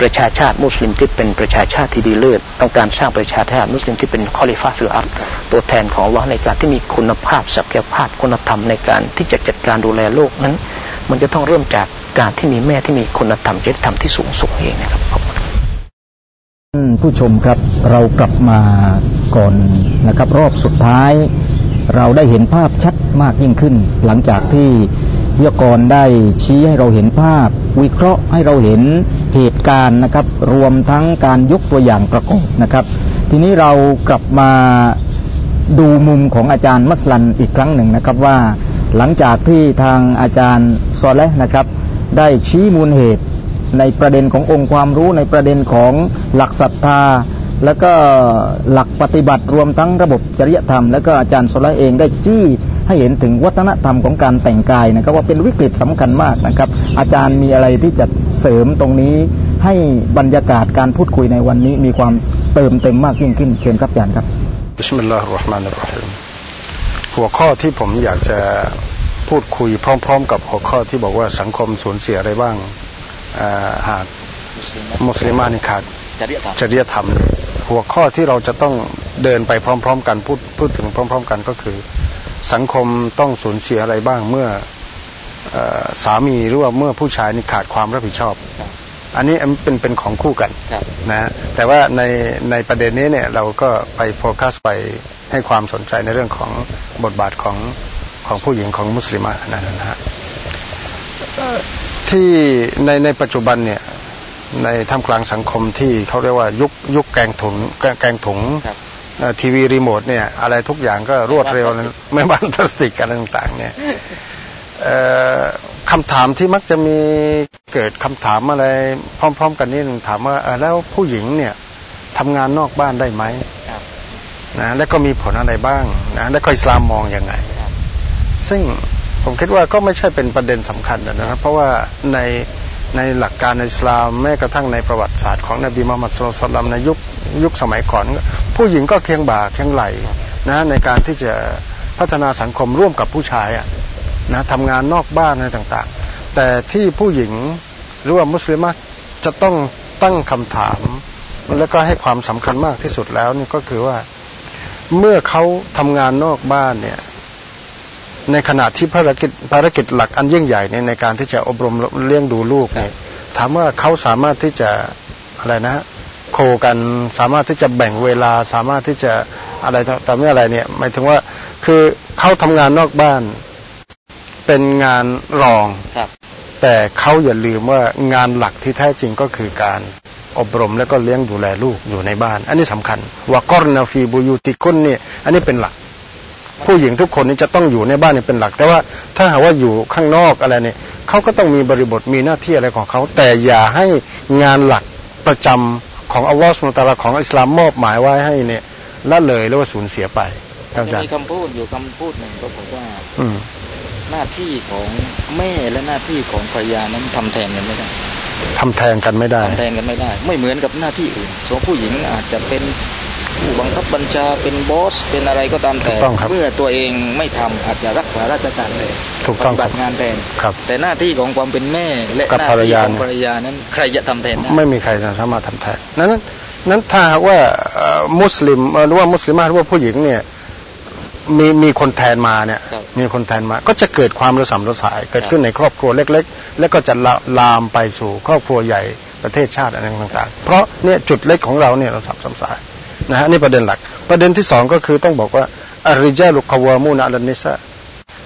ประชาชาติมุสลิมที่เป็นประชาชาติที่ดีเลิศต้องการสร้างประชาชาติมุสลิมที่เป็นคอลิฟาสืออัลตัวแทนของวะในการที่มีคุณภาพศักยภาพคุณธรรมในการที่จะจัดการดูแลโลกนั้น มันจะต้องเริ่มจากการที่มีแม่ที่มีคุณธรรมจริยธรรมที่สูงสุดเองนะครับผู้ชมครับเรากลับมาก่อนนะครับ รอบสุดท้าย เราได้เห็นภาพชัดมากยิ่งขึ้น หลังจากที่ วิทยากรได้ชี้ให้เราเห็นภาพ วิเคราะห์ให้เราเห็นเหตุการณ์นะครับ รวมทั้งการยกตัวอย่างประกอบนะครับ ทีนี้เรากลับมาดูมุมของอาจารย์มัสลันอีกครั้งหนึ่งนะครับว่า หลังจากที่ทางอาจารย์ซอเลนะครับ ได้ชี้มูลเหตุในประเด็นขององค์ความรู้ในประเด็นของหลักศรัทธา แล้วก็หลักปฏิบัติรวมทั้งระบบจริยธรรม แล้วก็อาจารย์โซลเองได้จี้ ให้เห็นถึงวัฒนธรรมของการแต่งกายนะครับ ว่าเป็นวิกฤตสำคัญมากนะครับ อาจารย์มีอะไรที่จะเสริมตรงนี้ให้บรรยากาศการพูดคุยในวันนี้มีความเติมเต็มมากยิ่งขึ้นเชิญครับอาจารย์ครับบิสมิลลาฮิรราะห์มานิรราะฮีมหัวข้อที่ผมอยากจะพพูดคุยพร้อม ๆ กับหัวข้อที่บอกว่าสังคมสูญเสียอะไรบ้างหากมุสลิมานี่ขาดจริยธรรมจริยธรรมหัวข้อที่เราจะต้องเดินไปพร้อม ๆ กันพูดพูดถึงพร้อม ๆ กันก็คือ สังคมต้องสูญเสียอะไรบ้างเมื่อสามีหรือว่าเมื่อผู้ชายนี่ขาดความรับผิดชอบ อันนี้เป็นเป็นของคู่กันนะแต่ว่าในในประเด็นนี้เนี่ยเราก็ไปโฟกัสไปให้ความสนใจในเรื่องของบทบาทของของผู้หญิงของมุสลิมนั่นนะฮะที่ในในปัจจุบันเนี่ยในท่ามกลางสังคมที่เขาเรียกว่ายุคยุคแกงถุงแกงถุง ทีวีรีโมทเนี่ยอะไรทุกอย่างก็รวดเร็วไม่บ้านพลาสติกอะไรต่างๆเนี่ยคำถามที่มักจะมีเกิดคำถามอะไร พร้อม ๆ กันนี่ถามว่าแล้วผู้หญิงเนี่ยทำงานนอกบ้านได้ไหมนะแล้วก็มีผลอะไรบ้างนะแล้วก็อิสลามมองอยังไง ซึ่งผมคิดว่าก็ไม่ใช่เป็นประเด็นสำคัญนะครับเพราะว่าใน ในหลักการในอิสลามแม้กระทั่งในประวัติศาสตร์ของนบีมุฮัมมัดสุลตัลลัมในยุคยุคสมัยก่อน ผู้หญิงก็เคียงบ่าเคียงไหลนะในการที่จะพัฒนาสังคมร่วมกับผู้ชายอะนะทำงานนอกบ้านอะไรต่างๆ แต่ที่ผู้หญิงหรือว่ามุสลิมจะต้องตั้งคำถาม แล้วก็ให้ความสำคัญมากที่สุดแล้วนี่ก็คือว่า เมื่อเขาทำงานนอกบ้านเนี่ย ในขณะที่ภารกิจภารกิจหลักอันยิ่งใหญ่เนี่ยในการที่จะอบรมเลี้ยงดูลูกเนี่ยถามว่าเขาสามารถที่จะอะไรนะ โคกันสามารถที่จะแบ่งเวลาสามารถที่จะอะไรแต่ไม่อะไรเนี่ยหมายถึงว่าคือเขาทำงานนอกบ้าน เป็นงานรองครับ แต่เขาอย่าลืมว่างานหลักที่แท้จริงก็คือการอบรมและก็เลี้ยงดูแลลูกอยู่ในบ้าน อันนี้สำคัญว่ากรนาฟีบูยูติคุนเนี่ยอันนี้เป็นหลัก ผู้หญิงทุกคนนี้จะต้องอยู่ในบ้านนี่เป็นหลัก แต่ว่าถ้าหากว่าอยู่ข้างนอกอะไรเนี่ยเขาก็ต้องมีบริบทมีหน้าที่อะไรของเขา แต่อย่าให้งานหลักประจำของอัลลอฮฺสุลตาราของอิสลามมอบหมายไว้ให้เนี่ยละเลยหรือว่าสูญเสียไปมีคำพูดอยู่คำพูดหนึ่งก็บอกว่าหน้าที่ของแม่และหน้าที่ของภรรยานั้นทำแทนกันไม่ได้ทำแทนกันไม่ได้ทำแทนกันไม่ได้ ไม่เหมือนกับหน้าที่อื่นส่วนผู้หญิงอาจจะเป็น ผู้บังคับบัญชาเป็นบอสเป็นอะไรก็ตามแต่เมื่อตัวเองไม่ทำอาจจะรักษาราชการเลยถูกต้องบัตรงานแทนครับแต่หน้าที่ของความเป็นแม่และหน้าที่ของภรรยานั้นใครจะทำแทนไม่มีใครสามารถทำแทนนั้นนั้นถ้าว่ามุสลิมหรือว่ามุสลิมหรือว่าผู้หญิงเนี่ยมีมีคนแทนมาเนี่ย มีคนแทนมา ก็จะเกิดความระสำระสาย เกิดขึ้นในครอบครัวเล็ก ๆ แล้วก็จะลามไปสู่ครอบครัวใหญ่ประเทศชาติอะไรต่าง ๆ เพราะเนี่ยจุดเล็กของเราเนี่ยเราสับสมสาย นะฮะนี่ประเด็นหลัก ประเด็นที่สองก็คือต้องบอกว่าอริจาลุกวามูนาลันนิสะ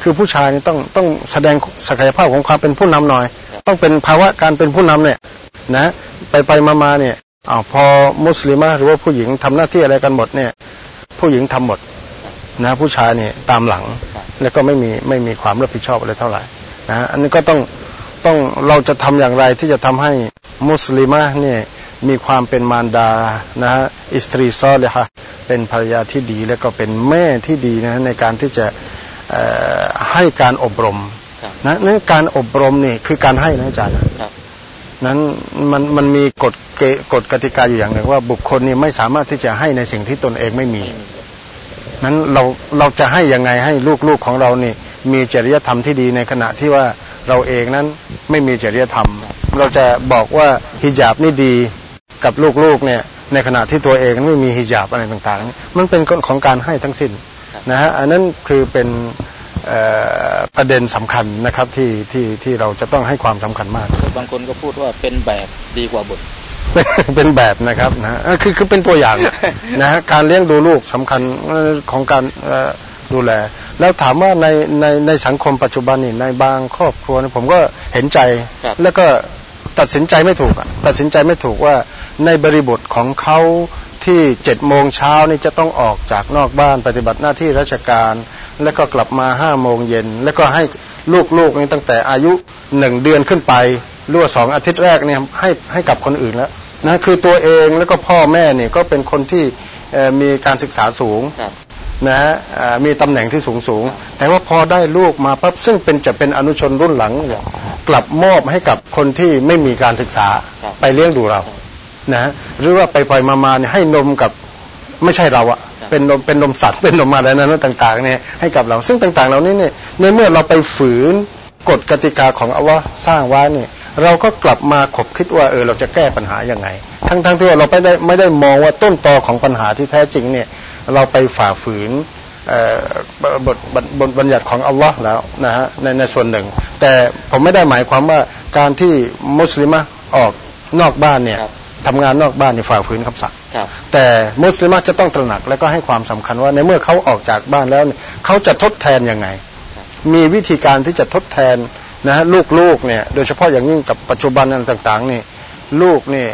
คือผู้ชายนี่ต้องต้องแสดงศักยภาพของความเป็นผู้นำหน่อย ต้องเป็นภาวะการเป็นผู้นำเนี่ยนะ ไปไปมาๆเนี่ยอ้าวพอมุสลิมหรือว่าผู้หญิงทำหน้าที่อะไรกันหมดเนี่ย ผู้หญิงทำหมดนะผู้ชายเนี่ยตามหลังแล้วก็ไม่มีไม่มีความรับผิดชอบอะไรเท่าไหร่นะอันนี้ก็ต้องต้องเราจะทำอย่างไรที่จะทำให้มุสลิมะฮฺเนี่ย มีความเป็นมารดานะฮะอิสตรีصالحةเป็นภรรยาที่ดีแล้วก็เป็นแม่ที่ดีนะในการที่จะให้การอบรมนะนั้นการอบรมนี่คือการให้นะอาจารย์นั้นมันมันมีกฎกฎกติกาอยู่อย่างหนึ่งว่าบุคคลนี่ไม่สามารถที่จะให้ในสิ่งที่ตนเองไม่มี นั้นเราเราจะให้ยังไงให้ลูกๆของเรานี่ มีจริยธรรมที่ดีในขณะที่ว่าเราเองนั้นไม่มีจริยธรรม เราจะบอกว่าฮิญาบนี่ดี กับลูกๆเนี่ยในขณะที่ตัวเองไม่มีฮิญาบอะไรต่างๆ มันเป็นของการให้ทั้งสิ้นนะฮะอันนั้นคือเป็นประเด็นสำคัญนะครับที่ที่ที่เราจะต้องให้ความสำคัญมาก บางคนก็พูดว่าเป็นแบบดีกว่าบทเป็นแบบนะครับนะคือคือเป็นตัวอย่างนะฮะการเลี้ยงดูลูกสำคัญของการดูแล แล้วถามว่าในในในสังคมปัจจุบันนี่ในบางครอบครัวผมก็เห็นใจ แล้วก็ตัดสินใจไม่ถูกตัดสินใจไม่ถูกว่า ในบริบทของเขาที่เจ็ดโมงเช้านี่จะต้องออกจากนอกบ้านปฏิบัติหน้าที่ราชการ แล้วก็กลับมาห้าโมงเย็น แล้วก็ให้ลูกๆนี่ตั้งแต่อายุหนึ่งเดือนขึ้นไปรั่วสองอาทิตย์แรกเนี่ยให้ให้กับคนอื่นแล้วนะคือตัวเองแล้วก็พ่อแม่เนี่ยก็เป็นคนที่มีการศึกษาสูงนะฮะมีตำแหน่งที่สูงสูง แต่ว่าพอได้ลูกมาปั๊บซึ่งเป็นจะเป็นอนุชนรุ่นหลังกลับมอบให้กับคนที่ไม่มีการศึกษาไปเลี้ยงดูเรา นะหรือว่าไปปล่อยมามาเนี่ยให้นมกับไม่ใช่เราอะเป็นนมเป็นนมสัตว์เป็นนมอะไรนั้นต่าง ๆ เนี่ยให้กับเรา ซึ่งต่าง ๆ เหล่านี้เนี่ยในเมื่อเราไปฝืนกฎกติกาของอัลลอฮ์สร้างไว้เนี่ย เราก็กลับมาขบคิดว่าเออเราจะแก้ปัญหายังไง ทั้งๆทที่ว่าเราไม่ได้ไม่ได้มองว่าต้นตอของปัญหาที่แท้จริงเนี่ย เราไปฝ่าฝืนบทบทบัญญัติของอัลลอฮ์แล้วนะฮะในในส่วนหนึ่ง แต่ผมไม่ได้หมายความว่าการที่มุสลิมออกนอกบ้านเนี่ย ทำงานนอกบ้านนี่ฝ่าฝืนคำสั่งแต่มุสลิมจะต้องตระหนักและก็ให้ความสำคัญว่าในเมื่อเขาออกจากบ้านแล้วเนี่ยเขาจะทดแทนยังไง มีวิธีการที่จะทดแทนนะฮะลูกๆเนี่ยโดยเฉพาะอย่างยิ่งกับปัจจุบันอะไรต่างๆนี่ลูกนี่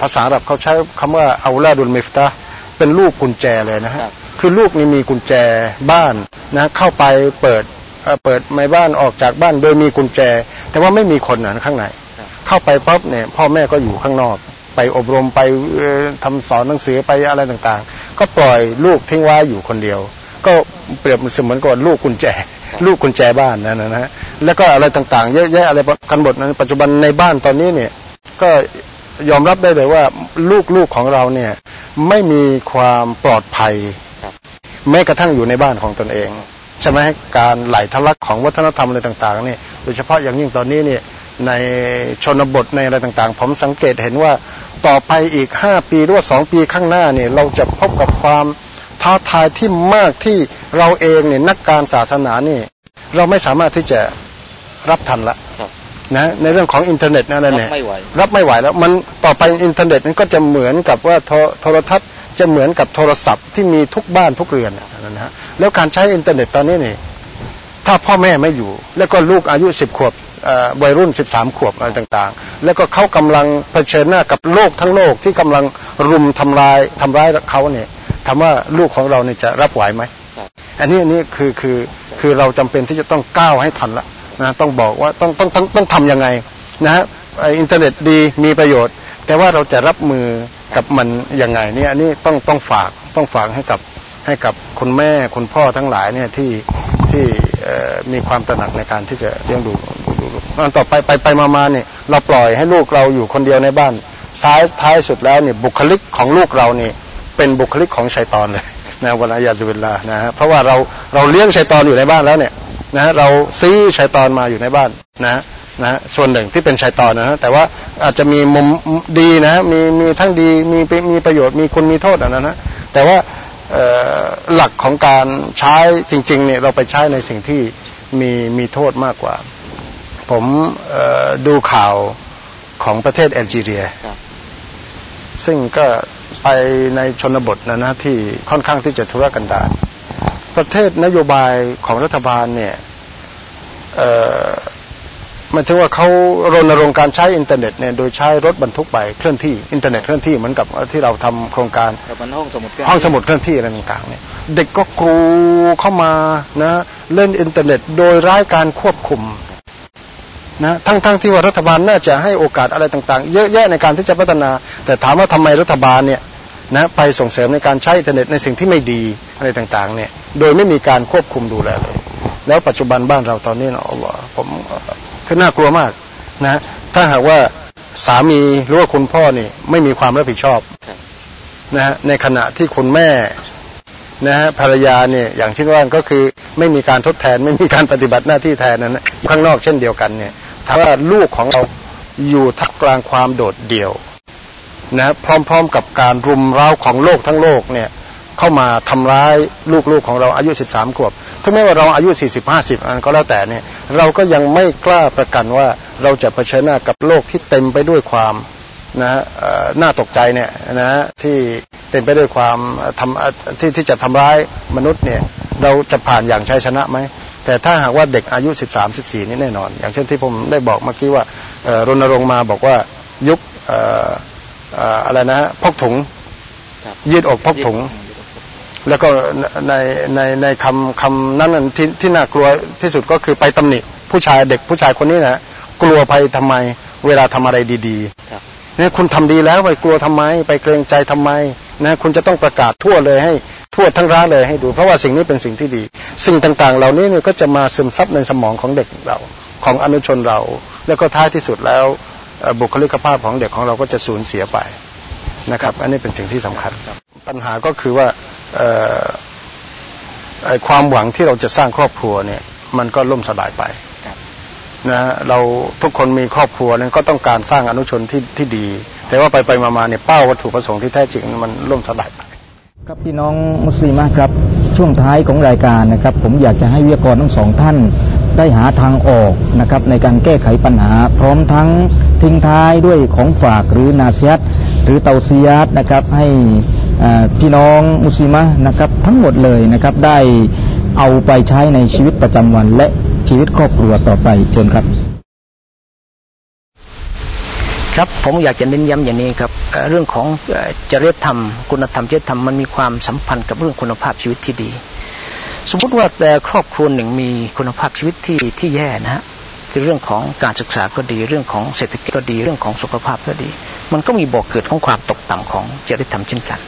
ภาษาอับเขาใช้คำว่าอาลาดุลมิฟตาเป็นลูกกุญแจเลยนะฮะคือลูกนี่มีกุญแจบ้านนะเข้าไปเปิดเปิดไม่บ้านออกจากบ้านโดยมีกุญแจ แต่ว่าไม่มีคนนะข้างใน เข้าไปปั๊บเนี่ยพ่อแม่ก็อยู่ข้างนอก ไปอบรมไปทำสอนหนังสือไปอะไรต่างๆ ก็ปล่อยลูกทิ้งไว้อยู่คนเดียว ก็เปรียบเสมือนกับลูกกุญแจ ลูกกุญแจบ้านนั่นนะฮะแล้วก็อะไรต่างๆ เยอะแยะอะไรกันหมดนะปัจจุบันในบ้านตอนนี้เนี่ยก็ยอมรับได้เลยว่าลูกๆของเราเนี่ยไม่มีความปลอดภัยแม้กระทั่งอยู่ในบ้านของตนเองใช่ไหมการไหลทะลักของวัฒนธรรมอะไรต่างๆนี่โดยเฉพาะอย่างยิ่งตอนนี้เนี่ยในชนบทในอะไรต่างๆ ผมสังเกตเห็นว่า ต่อไปอีกห้าปีหรือว่าสองปีข้างหน้าเนี่ยเราจะพบกับความท้าทายที่มากที่เราเองเนี่ยนักการศาสนานี่ เราไม่สามารถที่จะรับทันละนะในเรื่องของอินเทอร์เน็ตนั่นแหละรับไม่ไหวรับไม่ไหวแล้วมันต่อไปอินเทอร์เน็ตนั้นก็จะเหมือนกับว่าโทรทัศน์จะเหมือนกับโทรศัพท์ที่มีทุกบ้านทุกเรือนนะฮะแล้วการใช้อินเทอร์เน็ตตอนนี้นี่ ถ้าพ่อแม่ไม่อยู่ แล้วก็ลูกอายุสิบขวบวัยรุ่นสิบสามขวบอะไรต่างๆ แล้วก็เขากำลังเผชิญหน้ากับโลกทั้งโลกที่กำลังรุมทำลายทำร้ายเขาเนี่ยถามว่าลูกของเราเนี่ยจะรับไหวไหม อันนี้อันนี้คือคือคือเราจำเป็นที่จะต้องก้าวให้ทันละนะต้องบอกว่าต้องต้องต้องต้องทำยังไงนะฮะอินเทอร์เน็ตดีมีประโยชน์ แต่ว่าเราจะรับมือกับมันยังไงเนี่ยอันนี้ต้องต้องฝากต้องฝากให้กับให้กับคุณแม่คุณพ่อทั้งหลายเนี่ยที่ที่ มีความตระหนักในการที่จะเลี้ยงดูดูลูกต่อไปไปไปมามาเนี่ยเราปล่อยให้ลูกเราอยู่คนเดียวในบ้านซ้ายท้ายสุดแล้วเนี่ยบุคลิกของลูกเรานี่เป็นบุคลิกของชัยตอนเลยนะวันอายาสุเวลานะฮะเพราะว่าเราเราเลี้ยงชัยตอนอยู่ในบ้านแล้วเนี่ยนะเราซื้อชัยตอนมาอยู่ในบ้านนะนะส่วนหนึ่งที่เป็นชัยตอนนะฮะแต่ว่าอาจจะมีมุมดีนะมีมีทั้งดีมีมีประโยชน์มีคุณมีโทษนะนะแต่ว่า หลักของการใช้จริงๆเนี่ยเราไปใช้ในสิ่งที่มีมีโทษมากกว่า ผมดูข่าวของประเทศแอลจีเรีย ซึ่งก็ไปในชนบทนะนะที่ค่อนข้างที่จะทุรกันดารประเทศนโยบายของรัฐบาลเนี่ย มันถึงว่าเขารณรงค์การใช้อินเทอร์เน็ตเนี่ยโดยใช้รถบรรทุกไปเคลื่อนที่อินเทอร์เน็ตเคลื่อนที่เหมือนกับที่เราทำโครงการห้องสมุดห้องสมุดเคลื่อนที่อะไรต่างๆเนี่ยเด็กก็กรูเข้ามานะเล่นอินเทอร์เน็ต โดยร้ายการควบคุมนะทั้งๆทที่ว่ารัฐบาลน่าจะให้โอกาสอะไรต่างๆ เยอะแยะในการที่จะพัฒนา แต่ถามว่าทำไมรัฐบาลเนี่ยนะไปส่งเสริมในการใช้อินเทอร์เน็ตในสิ่งที่ไม่ดีอะไรต่างๆเนี่ยโดยไม่มีการควบคุมดูแลเลย แล้วปัจจุบันบ้านเราตอนนี้นะอัลลอฮ์ผม คือน่ากลัวมากนะ ถ้าหากว่าสามีหรือว่าคุณพ่อนี่ไม่มีความรับผิดชอบนะฮะในขณะที่คุณแม่นะฮะภรรยาเนี่ยอย่างเช่นว่าก็คือไม่มีการทดแทนไม่มีการปฏิบัติหน้าที่แทนนั้นข้างนอกเช่นเดียวกันเนี่ยถ้าว่าลูกของเราอยู่ทักกลางความโดดเดี่ยวนะพร้อมๆกับการรุมเร้าของโลกทั้งโลกเนี่ยเข้ามาทำร้ายลูกๆของเราอายุ 13 ขวบ ถึงแม้ว่าเราอายุ 40 50อันก็แล้วแต่เนี่ยเราก็ยังไม่กล้าประกันว่าเราจะเผชิญหน้ากับโลกที่เต็มไปด้วยความนะน่าตกใจเนี่ยนะที่เต็มไปด้วยความทำที่ที่จะทำร้ายมนุษย์เนี่ยเราจะผ่านอย่างชัยชนะไหมแต่ถ้าหากว่าเด็กอายุ 13 14 นี่แน่นอน อย่างเช่นที่ผมได้บอกเมื่อกี้ว่ารณรงค์มาบอกว่ายุคอะไรนะพกถุงยืดอกพกถุง แล้วก็ในในในคำคำนั้นที่ที่น่ากลัวที่สุดก็คือไปตำหนิผู้ชายเด็กผู้ชายคนนี้นะกลัวไปทำไม เวลาทำอะไรดีๆเนี่ยคุณทำดีแล้วไปกลัวทำไม ไปเกรงใจทำไมนะคุณจะต้องประกาศทั่วเลยให้ทั่วทั้งร้านเลยให้ดู เพราะว่าสิ่งนี้เป็นสิ่งที่ดี สิ่งต่างๆ เหล่านี้เนี่ยก็จะมาซึมซับในสมองของเด็กเราของอนุชนเรา แล้วก็ท้ายที่สุดแล้วบุคลิกภาพของเด็กของเราก็จะสูญเสียไป นะครับ อันนี้เป็นสิ่งที่สำคัญปัญหาก็คือว่าไอ้ความหวังที่เราจะสร้างครอบครัวเนี่ย มันก็ล่มสลายไปนะเราทุกคนมีครอบครัวนั้นก็ต้องการสร้างอนุชนที่ที่ดี แต่ว่าไปไปมาๆเนี่ยเป้าวัตถุประสงค์ที่แท้จริงมันล่มสลายไปครับพี่น้องมุสลิมครับ ช่วงท้ายของรายการนะครับ ผมอยากจะให้วิทยากรทั้งสองท่าน ได้หาทางออกนะครับในการแก้ไขปัญหา พร้อมทั้งทิ้งท้ายด้วยของฝากหรือนาเซียตหรือเตาเซียตนะครับให้พี่น้องมุสลิมะนะครับทั้งหมดเลยนะครับได้เอาไปใช้ในชีวิตประจำวันและชีวิตครอบครัวต่อไปเชิญครับ ครับผมอยากจะเน้นย้ำอย่างนี้ครับเรื่องของจริยธรรม คุณธรรมจริยธรรมมันมีความสัมพันธ์กับเรื่องคุณภาพชีวิตที่ดี สมมติว่าแต่ครอบครัวหนึ่งมีคุณภาพชีวิตที่ที่แย่นะฮะเรื่องของการศึกษาก็ดีเรื่องของเศรษฐกิจก็ดีเรื่องของสุขภาพก็ดี มันก็มีบ่อกเกิดของความตกต่ำของจริยธรรมเช่นกัน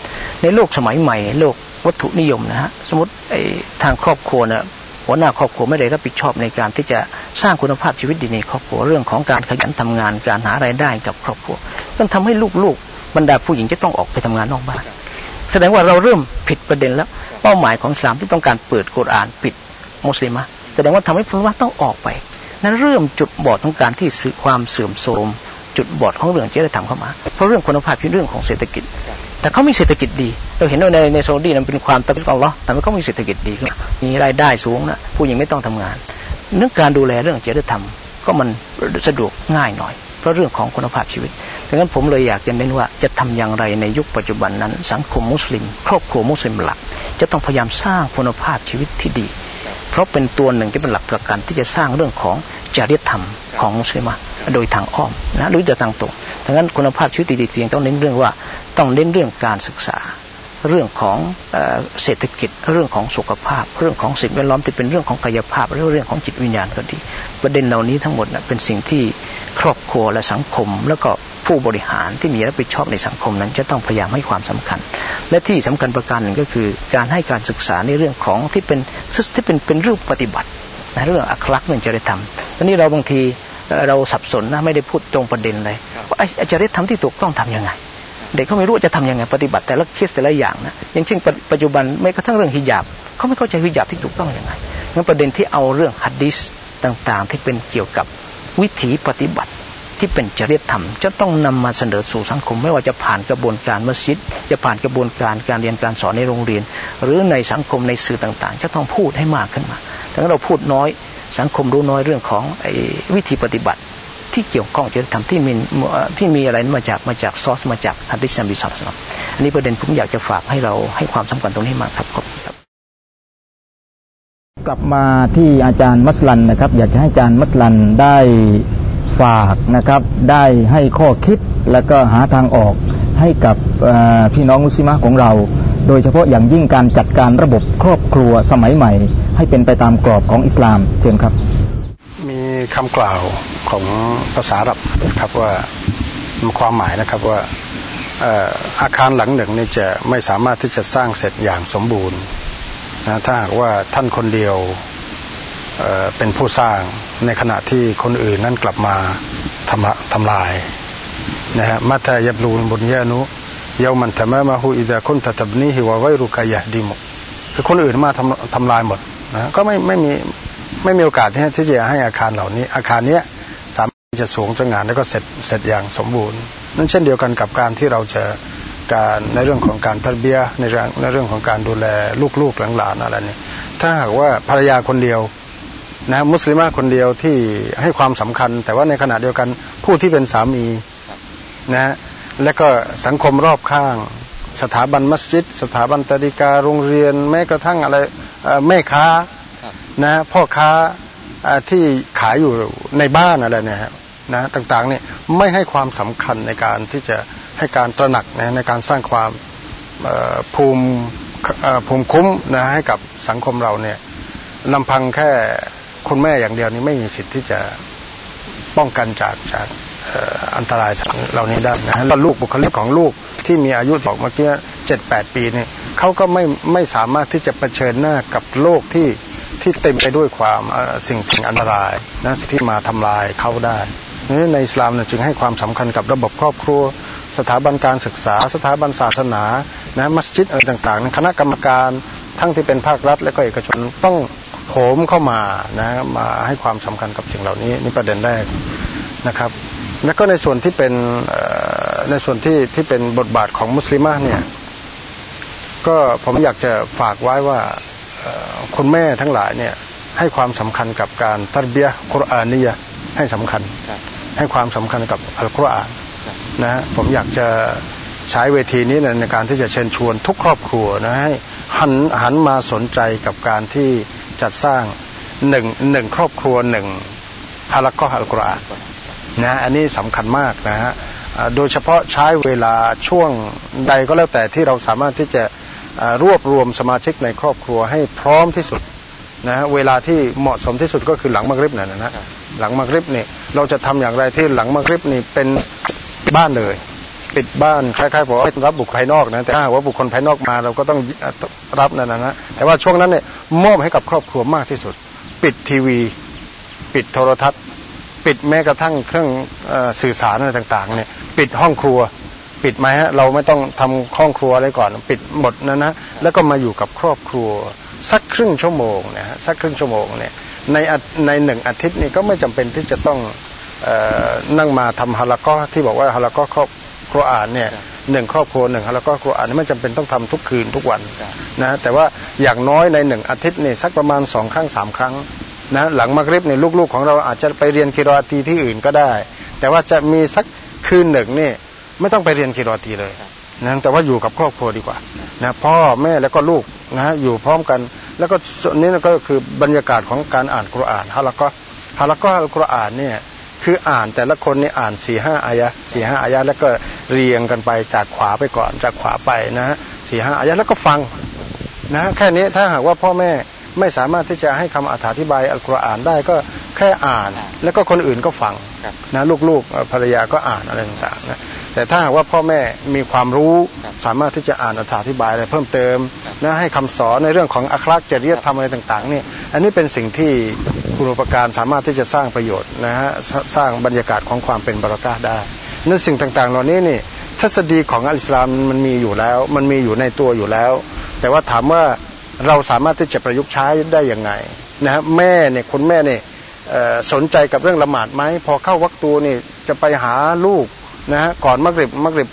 ในโลกสมัยใหม่ โลกวัตถุนิยมนะฮะสมมติไอ้ทางครอบครัวเนี่ยหัวหน้าครอบครัวไม่ได้รับผิดชอบในการที่จะสร้างคุณภาพชีวิตดีในครอบครัวเรื่องของการขยันทำงานการหารายได้กับครอบครัวมันทำให้ลูกๆบรรดาผู้หญิงจะต้องออกไปทำงานนอกบ้าน แสดงว่าเราเริ่มผิดประเด็นแล้ว เป้าหมายของสามที่ต้องการเปิดกุรอานปิดมุสลิมะแสดงว่าทำให้พลวัตต้องออกไป นั้นเริ่มจุดบอดของการที่สื่อความเสื่อมโทรม จุดบอดของเรื่องจริญธรรมเข้ามา เพราะเรื่องคุณภาพเป็นเรื่องของเศรษฐกิจ แต่เขามีเศรษฐกิจดี เราเห็นว่าในในซาอุดีนั้นเป็นความตะกุกอัลลอแต่เขามีเศรษฐกิจดีมีรายได้สูงนะผู้หญิงไม่ต้องทำงาน เรื่องการดูแลเรื่องจริญธรรมก็มันสะดวกง่ายหน่อย เพราะเรื่องของคุณภาพชีวิตดังนั้นผมเลยอยากจะเน้นว่าจะทำอย่างไรในยุคปัจจุบันนั้น สังคมมุสลิม ครอบครัวมุสลิมหลัก จะต้องพยายามสร้างคุณภาพชีวิตที่ดี เพราะเป็นตัวหนึ่งที่เป็นหลักประกันที่จะสร้างเรื่องของจริยธรรมของมุสลิมโดยทางอ้อมนะหรือจะทางตรงดังนั้นคุณภาพชีวิตดีๆเพียงต้องเน้นเรื่องว่าต้องเน้นเรื่องการศึกษาเรื่องของเศรษฐกิจเรื่องของสุขภาพ เรื่องของสิ่งแวดล้อมที่เป็นเรื่องของกายภาพเรื่องของจิตวิญญาณก็ดี ประเด็นเหล่านี้ทั้งหมดนะเป็นสิ่งที่ ครอบครัวและสังคม แล้วก็ผู้บริหารที่มีรับผิดชอบในสังคมนั้น จะต้องพยายามให้ความสำคัญ และที่สำคัญประการหนึ่งก็คือ การให้การศึกษาในเรื่องของที่เป็นที่เป็นเป็นรูปปฏิบัติในเรื่องอัคลักษณ์เรื่องจริยธรรมอันนี้เราบางทีเราสับสนนะไม่ได้พูดตรงประเด็นเลยว่าไอ้จริยธรรมที่ถูกต้องทํำยังไง เด็กเขาไม่รู้จะทํำยังไงปฏิบัติแต่ละเคสแต่ละอย่างนะอย่างเช่นปัจจุบันไม่กระทั่งเรื่องฮิญาบเขาไม่เข้าใจฮิญาบที่ถูกต้องยังไงงั้นประเด็นที่เอาเรื่องฮัดดิสต่างๆ ที่เป็นเกี่ยวกับ วิถีปฏิบัติที่เป็นจริยธรรม จะต้องนำมาเสนอสู่สังคม ไม่ว่าจะผ่านกระบวนการมัสยิด จะผ่านกระบวนการการเรียนการสอนในโรงเรียน หรือในสังคมในสื่อต่างๆ จะต้องพูดให้มากขึ้นมาถ้าเราพูดน้อยสังคมรู้น้อยเรื่องของอวิธีปฏิบัติ ที่เกี่ยวข้องจริยธรรมที่มีที่มีอะไรมาจากมาจากซอสมาจากฮัดดิสัมบิสับสนอันนี้ประเด็นผมอยากจะฝากให้เราให้ความสำคัญตรงนี้มากครับครับ กลับมาที่อาจารย์มัสลันนะครับ อยากจะให้อาจารย์มัสลันได้ฝากนะครับ ได้ให้ข้อคิดแล้วก็หาทางออกให้กับพี่น้องมุสลิมของเรา โดยเฉพาะอย่างยิ่งการจัดการระบบครอบครัวสมัยใหม่ ให้เป็นไปตามกรอบของอิสลามเชิญครับ มีคำกล่าวของภาษาอับครับว่าความหมายนะครับว่าอาคารหลังหนึ่งนี่จะไม่สามารถที่จะสร้างเสร็จอย่างสมบูรณ์ นะถ้าหากว่าท่านคนเดียวเป็นผู้สร้างในขณะที่คนอื่นนั้นกลับมาทำทำลายนะฮะมัตยับลูนบุญญานุเยามันทำมาหูอิดะคนตับนีฮิวาไวรุกายะดีมุคือคนอื่นมาทำทำลายหมดนะก็ไม่ไม่มีไม่มีโอกาสที่ที่จะให้อาคารเหล่านี้ อาคารเนี้ยสามารถจะสูงจนงานแล้วก็เสร็จเสร็จอย่างสมบูรณ์นั่นเช่นเดียวกันกับการที่เราจะ การในเรื่องของการทัดเบียในเรื่องในเรื่องของการดูแลลูกๆหลานๆอะไรนี่ถ้าหากว่าภรรยาคนเดียวนะมุสลิมคนเดียวที่ให้ความสำคัญ แต่ว่าในขณะเดียวกันผู้ที่เป็นสามีนะและก็สังคมรอบข้าง สถาบันมัสยิด สถาบันตริกาโรงเรียน แม้กระทั่งอะไรแม่ค้านะพ่อค้าที่ขายอยู่ในบ้านอะไรเนี่ยนะต่างๆเนี่ยไม่ให้ความสำคัญในการที่จะ ให้การตระหนักนะในการสร้างความภูมิภูมิคุ้มนะให้กับสังคมเราเนี่ยลำพังแค่คุณแม่อย่างเดียวนี้ไม่มีสิทธิ์ที่จะป้องกันจากจากอันตรายเหล่านี้ได้นะแล้วลูกบุคลิกของลูกที่มีอายุบอกเมื่อกี้เจ็ดแปดปีเนี่ยเขาก็ไม่ไม่สามารถที่จะเผชิญหน้ากับโลกที่ที่เต็มไปด้วยความสิ่งสิ่งอันตรายนะที่มาทำลายเขาได้ในอิสลามเนี่ยจึงให้ความสำคัญกับระบบครอบครัว สถาบันการศึกษา สถาบันศาสนานะมัสยิดอะไรต่างๆ คณะกรรมการทั้งที่เป็นภาครัฐและก็เอกชนต้องโหมเข้ามานะมาให้ความสำคัญกับสิ่งเหล่านี้นี่ประเด็นแรกนะครับ แล้วก็ในส่วนที่เป็นในส่วนที่ที่เป็นบทบาทของมุสลิมะเนี่ยก็ผมอยากจะฝากไว้ว่าคุณแม่ทั้งหลายเนี่ยให้ความสำคัญกับการตัดเบียคุรอานียให้สำคัญ ให้ความสำคัญกับอัลกุรอาน นะผมอยากจะใช้เวทีนี้ในการที่จะเชิญชวนทุกครอบครัวนะให้หันหันมาสนใจกับการที่จัดสร้างหนึ่งหนึ่งครอบครัวหนึ่งฮาลักก็อัลกุรอานนะอันนี้สำคัญมากนะฮะโดยเฉพาะใช้เวลาช่วงใดก็แล้วแต่ที่เราสามารถที่จะรวบรวมสมาชิกในครอบครัวให้พร้อมที่สุดนะเวลาที่เหมาะสมที่สุดก็คือหลังมักริบนั่นนะหลังมักริบนี่เราจะทำอย่างไรที่หลังมักริบนี่เป็น บ้านเลยปิดบ้านคล้ายๆบอกรับบุคคลภายนอกนะแต่ถ้าว่าบุคคลภายนอกมาเราก็ต้องรับนั่นนะนะแต่ว่าช่วงนั้นเนี่ยมอบให้กับครอบครัวมากที่สุด ปิดทีวี ปิดโทรทัศน์ ปิดแม้กระทั่งเครื่องสื่อสารอะไรต่างๆเนี่ยปิดห้องครัว ปิดไหมฮะเราไม่ต้องทำห้องครัวอะไรก่อน ปิดหมดนะนะแล้วก็มาอยู่กับครอบครัว สักครึ่งชั่วโมงนะฮะสักครึ่งชั่วโมงเนี่ยในในหนึ่งอาทิตย์นี่ก็ไม่จำเป็นที่จะต้อง นั่งมาทำฮาลาก็ที่บอกว่าฮาลาก็ครอบครัวอ่านเนี่ยหนึ่งครอบครัวหนึ่งฮาลาก็ครัวอ่านไม่จำเป็นต้องทำทุกคืนทุกวันนะแต่ว่าอย่างน้อยในหนึ่งอาทิตย์นี่สักประมาณสองครั้งสามครั้งนะหลังมักริบเนี่ยลูกๆของเราอาจจะไปเรียนกิรอตีที่อื่นก็ได้ แต่ว่าจะมีสักคืนหนึ่งนี่ไม่ต้องไปเรียนกิรอตีเลยนะแต่ว่าอยู่กับครอบครัวดีกว่านะพ่อแม่แล้วก็ลูกนะอยู่พร้อมกัน แล้วก็ส่วนนี้ก็คือบรรยากาศของการอ่านกุรอานฮะแล้วก็ฮะแล้วก็กุรอานเนี่ย คืออ่านแต่ละคนนี่อ่านสี่ห้าอายะสี่ห้าอายะแล้วก็เรียงกันไปจากขวาไปก่อน จากขวาไปนะฮะสี่ห้าอายะแล้วก็ฟังนะแค่นี้ถ้าหากว่าพ่อแม่ไม่สามารถที่จะให้คำอธิบายอัลกุรอานได้ก็แค่อ่าน แล้วก็คนอื่นก็ฟังนะลูกๆภรรยาก็อ่านอะไรต่างๆนะ แต่ถ้าหากว่าพ่อแม่มีความรู้สามารถที่จะอ่านอธิบายอะไรเพิ่มเติมนะให้คำสอนในเรื่องของอัคลักจริยธรรมอะไรต่างๆนี่อันนี้เป็นสิ่งที่ครูปการสามารถที่จะสร้างประโยชน์นะฮะสร้างบรรยากาศของความเป็นบารากาได้นั่นสิ่งต่างๆ เหล่านี้นี่ทฤษฎีของอัลอิสลามมันมีอยู่แล้ว มันมีอยู่ในตัวอยู่แล้ว แต่ว่าถามว่าเราสามารถที่จะประยุกต์ใช้ได้ยังไงนะฮะแม่เนี่ยคุณแม่เนี่ยสนใจกับเรื่องละหมาดไหมพอเข้าวักตูนี่จะไปหาลูก นะฮะก่อนมักริบมักริบ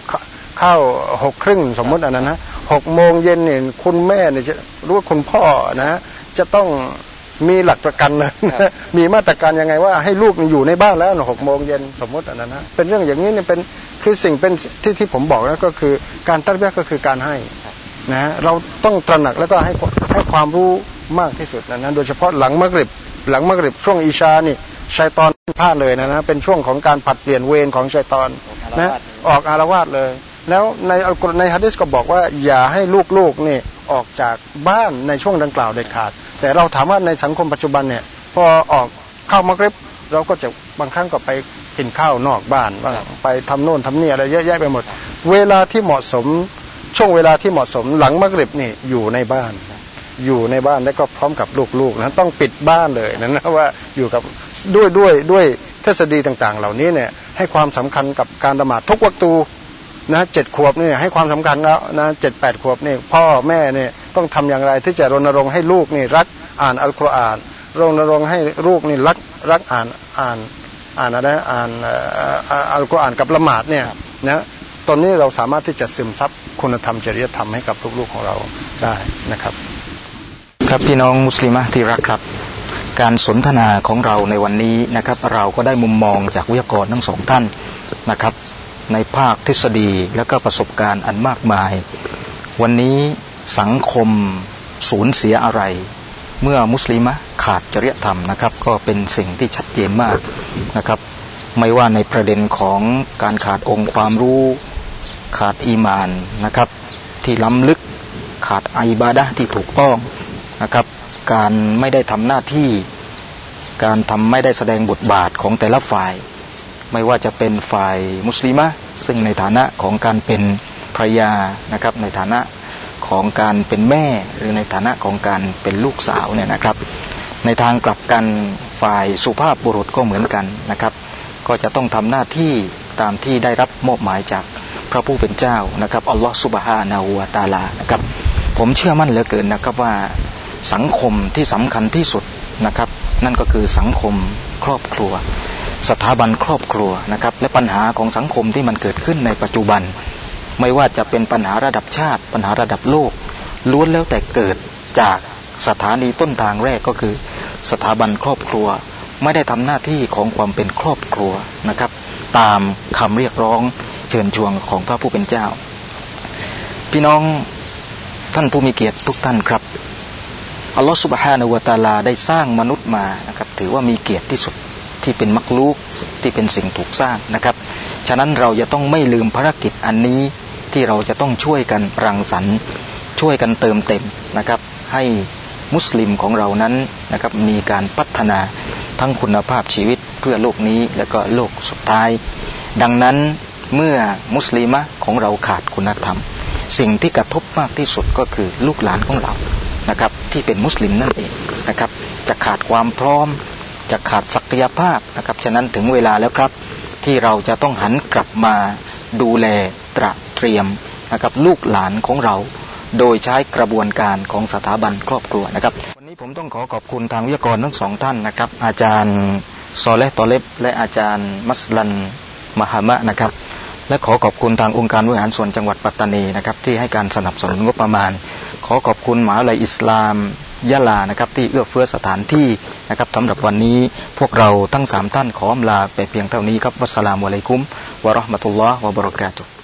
เข้าหกครึ่งสมมติอันนั้นนะหกโมงเย็นเนี่ยคุณแม่เนี่ยจะรู้ว่าคุณพ่อนะจะต้องมีหลักประกันนะมีมาตรการยังไงว่าให้ลูกอยู่ในบ้านแล้วหกโมงเย็นสมมติอันนั้นนะเป็นเรื่องอย่างนี้เนี่ยเป็นคือสิ่งเป็นที่ที่ผมบอกแล้วก็คือการตั้งเบี้ยก็คือการให้นะเราต้องตระหนักแล้วก็ให้ให้ความรู้มากที่สุดนะนะโดยเฉพาะหลังมักริบหลังมักริบช่วงอิชานี่ ชัยตอนพลาดเลยนะนะเป็นช่วงของการผัดเปลี่ยนเวรของชัยตอนนะออกอารวาสเลย แล้วในอัลกุรในฮะดิษก็บอกว่า อย่าให้ลูกๆนี่ออกจากบ้านในช่วงดังกล่าวเด็ดขาด แต่เราถามว่าในสังคมปัจจุบันเนี่ย พอออกเข้ามักริบเราก็จะบางครั้งก็ไปกินข้าวนอกบ้านบ้างไปทำโน่นทำนี่อะไรเยอะแยะไปหมด เวลาที่เหมาะสมช่วงเวลาที่เหมาะสมหลังมักริบนี่อยู่ในบ้าน อยู่ในบ้านแล้วก็พร้อมกับลูกๆนะต้องปิดบ้านเลยนะนะว่าอยู่กับด้วยด้วยด้วยทฤษฎีต่างๆ เหล่านี้เนี่ยให้ความสำคัญกับการละหมาดทุกวัตูนะเจ็ดขวบเนี่ยให้ความสำคัญแล้วนะเจ็ดแปดขวบนี่พ่อแม่เนี่ยต้องทำอย่างไรที่จะรณรงค์ให้ลูกนี่รักอ่านอัลกุรอานรณรงค์ให้ลูกนี่รักรักอ่านอ่านอ่านอะไรอ่านอัลกุรอานกับละหมาดเนี่ยนะตอนนี้เราสามารถที่จะซึมซับคุณธรรมจริยธรรมให้กับลูกๆของเราได้นะครับ ครับพี่น้องมุสลิมที่รักครับ การสนทนาของเราในวันนี้นะครับ เราก็ได้มุมมองจากวิทยากรทั้งสองท่านนะครับ ในภาคทฤษฎีและก็ประสบการณ์อันมากมาย วันนี้สังคมสูญเสียอะไร เมื่อมุสลิมขาดจริยธรรมนะครับ ก็เป็นสิ่งที่ชัดเจนมากนะครับ ไม่ว่าในประเด็นของการขาดองค์ความรู้ขาดอีมานนะครับ ที่ล้ำลึกขาดอิบาดะที่ถูกต้อง นะครับ การไม่ได้ทำหน้าที่ การทำไม่ได้แสดงบทบาทของแต่ละฝ่าย ไม่ว่าจะเป็นฝ่ายมุสลิมะซึ่งในฐานะของการเป็นภรยานะครับ ในฐานะของการเป็นแม่หรือในฐานะของการเป็นลูกสาวเนี่ยนะครับ ในทางกลับกันฝ่ายสุภาพบุรุษก็เหมือนกันนะครับ ก็จะต้องทำหน้าที่ตามที่ได้รับมอบหมายจากพระผู้เป็นเจ้านะครับอัลลอฮฺสุบฮานาหูวาตาลานะครับผมเชื่อมั่นเหลือเกินนะครับว่า สังคมที่สำคัญที่สุดนะครับ นั่นก็คือสังคมครอบครัว สถาบันครอบครัวนะครับ และปัญหาของสังคมที่มันเกิดขึ้นในปัจจุบัน ไม่ว่าจะเป็นปัญหาระดับชาติ ปัญหาระดับโลก ล้วนแล้วแต่เกิดจากสถานีต้นทางแรกก็คือ สถาบันครอบครัว ไม่ได้ทำหน้าที่ของความเป็นครอบครัวนะครับ ตามคำเรียกร้องเชิญชวนของพระผู้เป็นเจ้า พี่น้องท่านผู้มีเกียรติทุกท่านครับ อัลลอฮฺสุบฮานาวะตาลาได้สร้างมนุษย์มานะครับถือว่ามีเกียรติที่สุดที่เป็นมักลูกที่เป็นสิ่งถูกสร้างนะครับฉะนั้นเราจะต้องไม่ลืมภารกิจอันนี้ที่เราจะต้องช่วยกันรังสรรค์ช่วยกันเติมเต็มนะครับ ให้มุสลิมของเรานั้นนะครับมีการพัฒนาทั้งคุณภาพชีวิตเพื่อโลกนี้และก็โลกสุดท้าย ดังนั้นเมื่อมุสลิมะของเราขาดคุณธรรม สิ่งที่กระทบมากที่สุดก็คือลูกหลานของเรา นะครับ ที่เป็นมุสลิมนั่นเองนะครับ จะขาดความพร้อม จะขาดศักยภาพนะครับฉะนั้นถึงเวลาแล้วครับ ที่เราจะต้องหันกลับมาดูแลตระเตรียมนะครับลูกหลานของเรา โดยใช้กระบวนการของสถาบันครอบครัวนะครับ วันนี้ผมต้องขอขอบคุณทางวิทยากรทั้งสองท่านนะครับ อาจารย์ซอเลตอเลบและอาจารย์มัสลันมหามะนะครับ และขอขอบคุณทางองค์การบริหารส่วนจังหวัดปัตตานีนะครับที่ให้การสนับสนุนงบประมาณ ขอขอบคุณมหาวิทยาลัยอิสลามยะลานะครับ ที่เอื้อเฟื้อสถานที่นะครับสำหรับวันนี้พวกเราทั้งสามท่านขออำลาไปเพียงเท่านี้ครับวัสสลามุอะลัยกุมวะราะห์มะตุลลอฮ์วะบะเราะกาตุ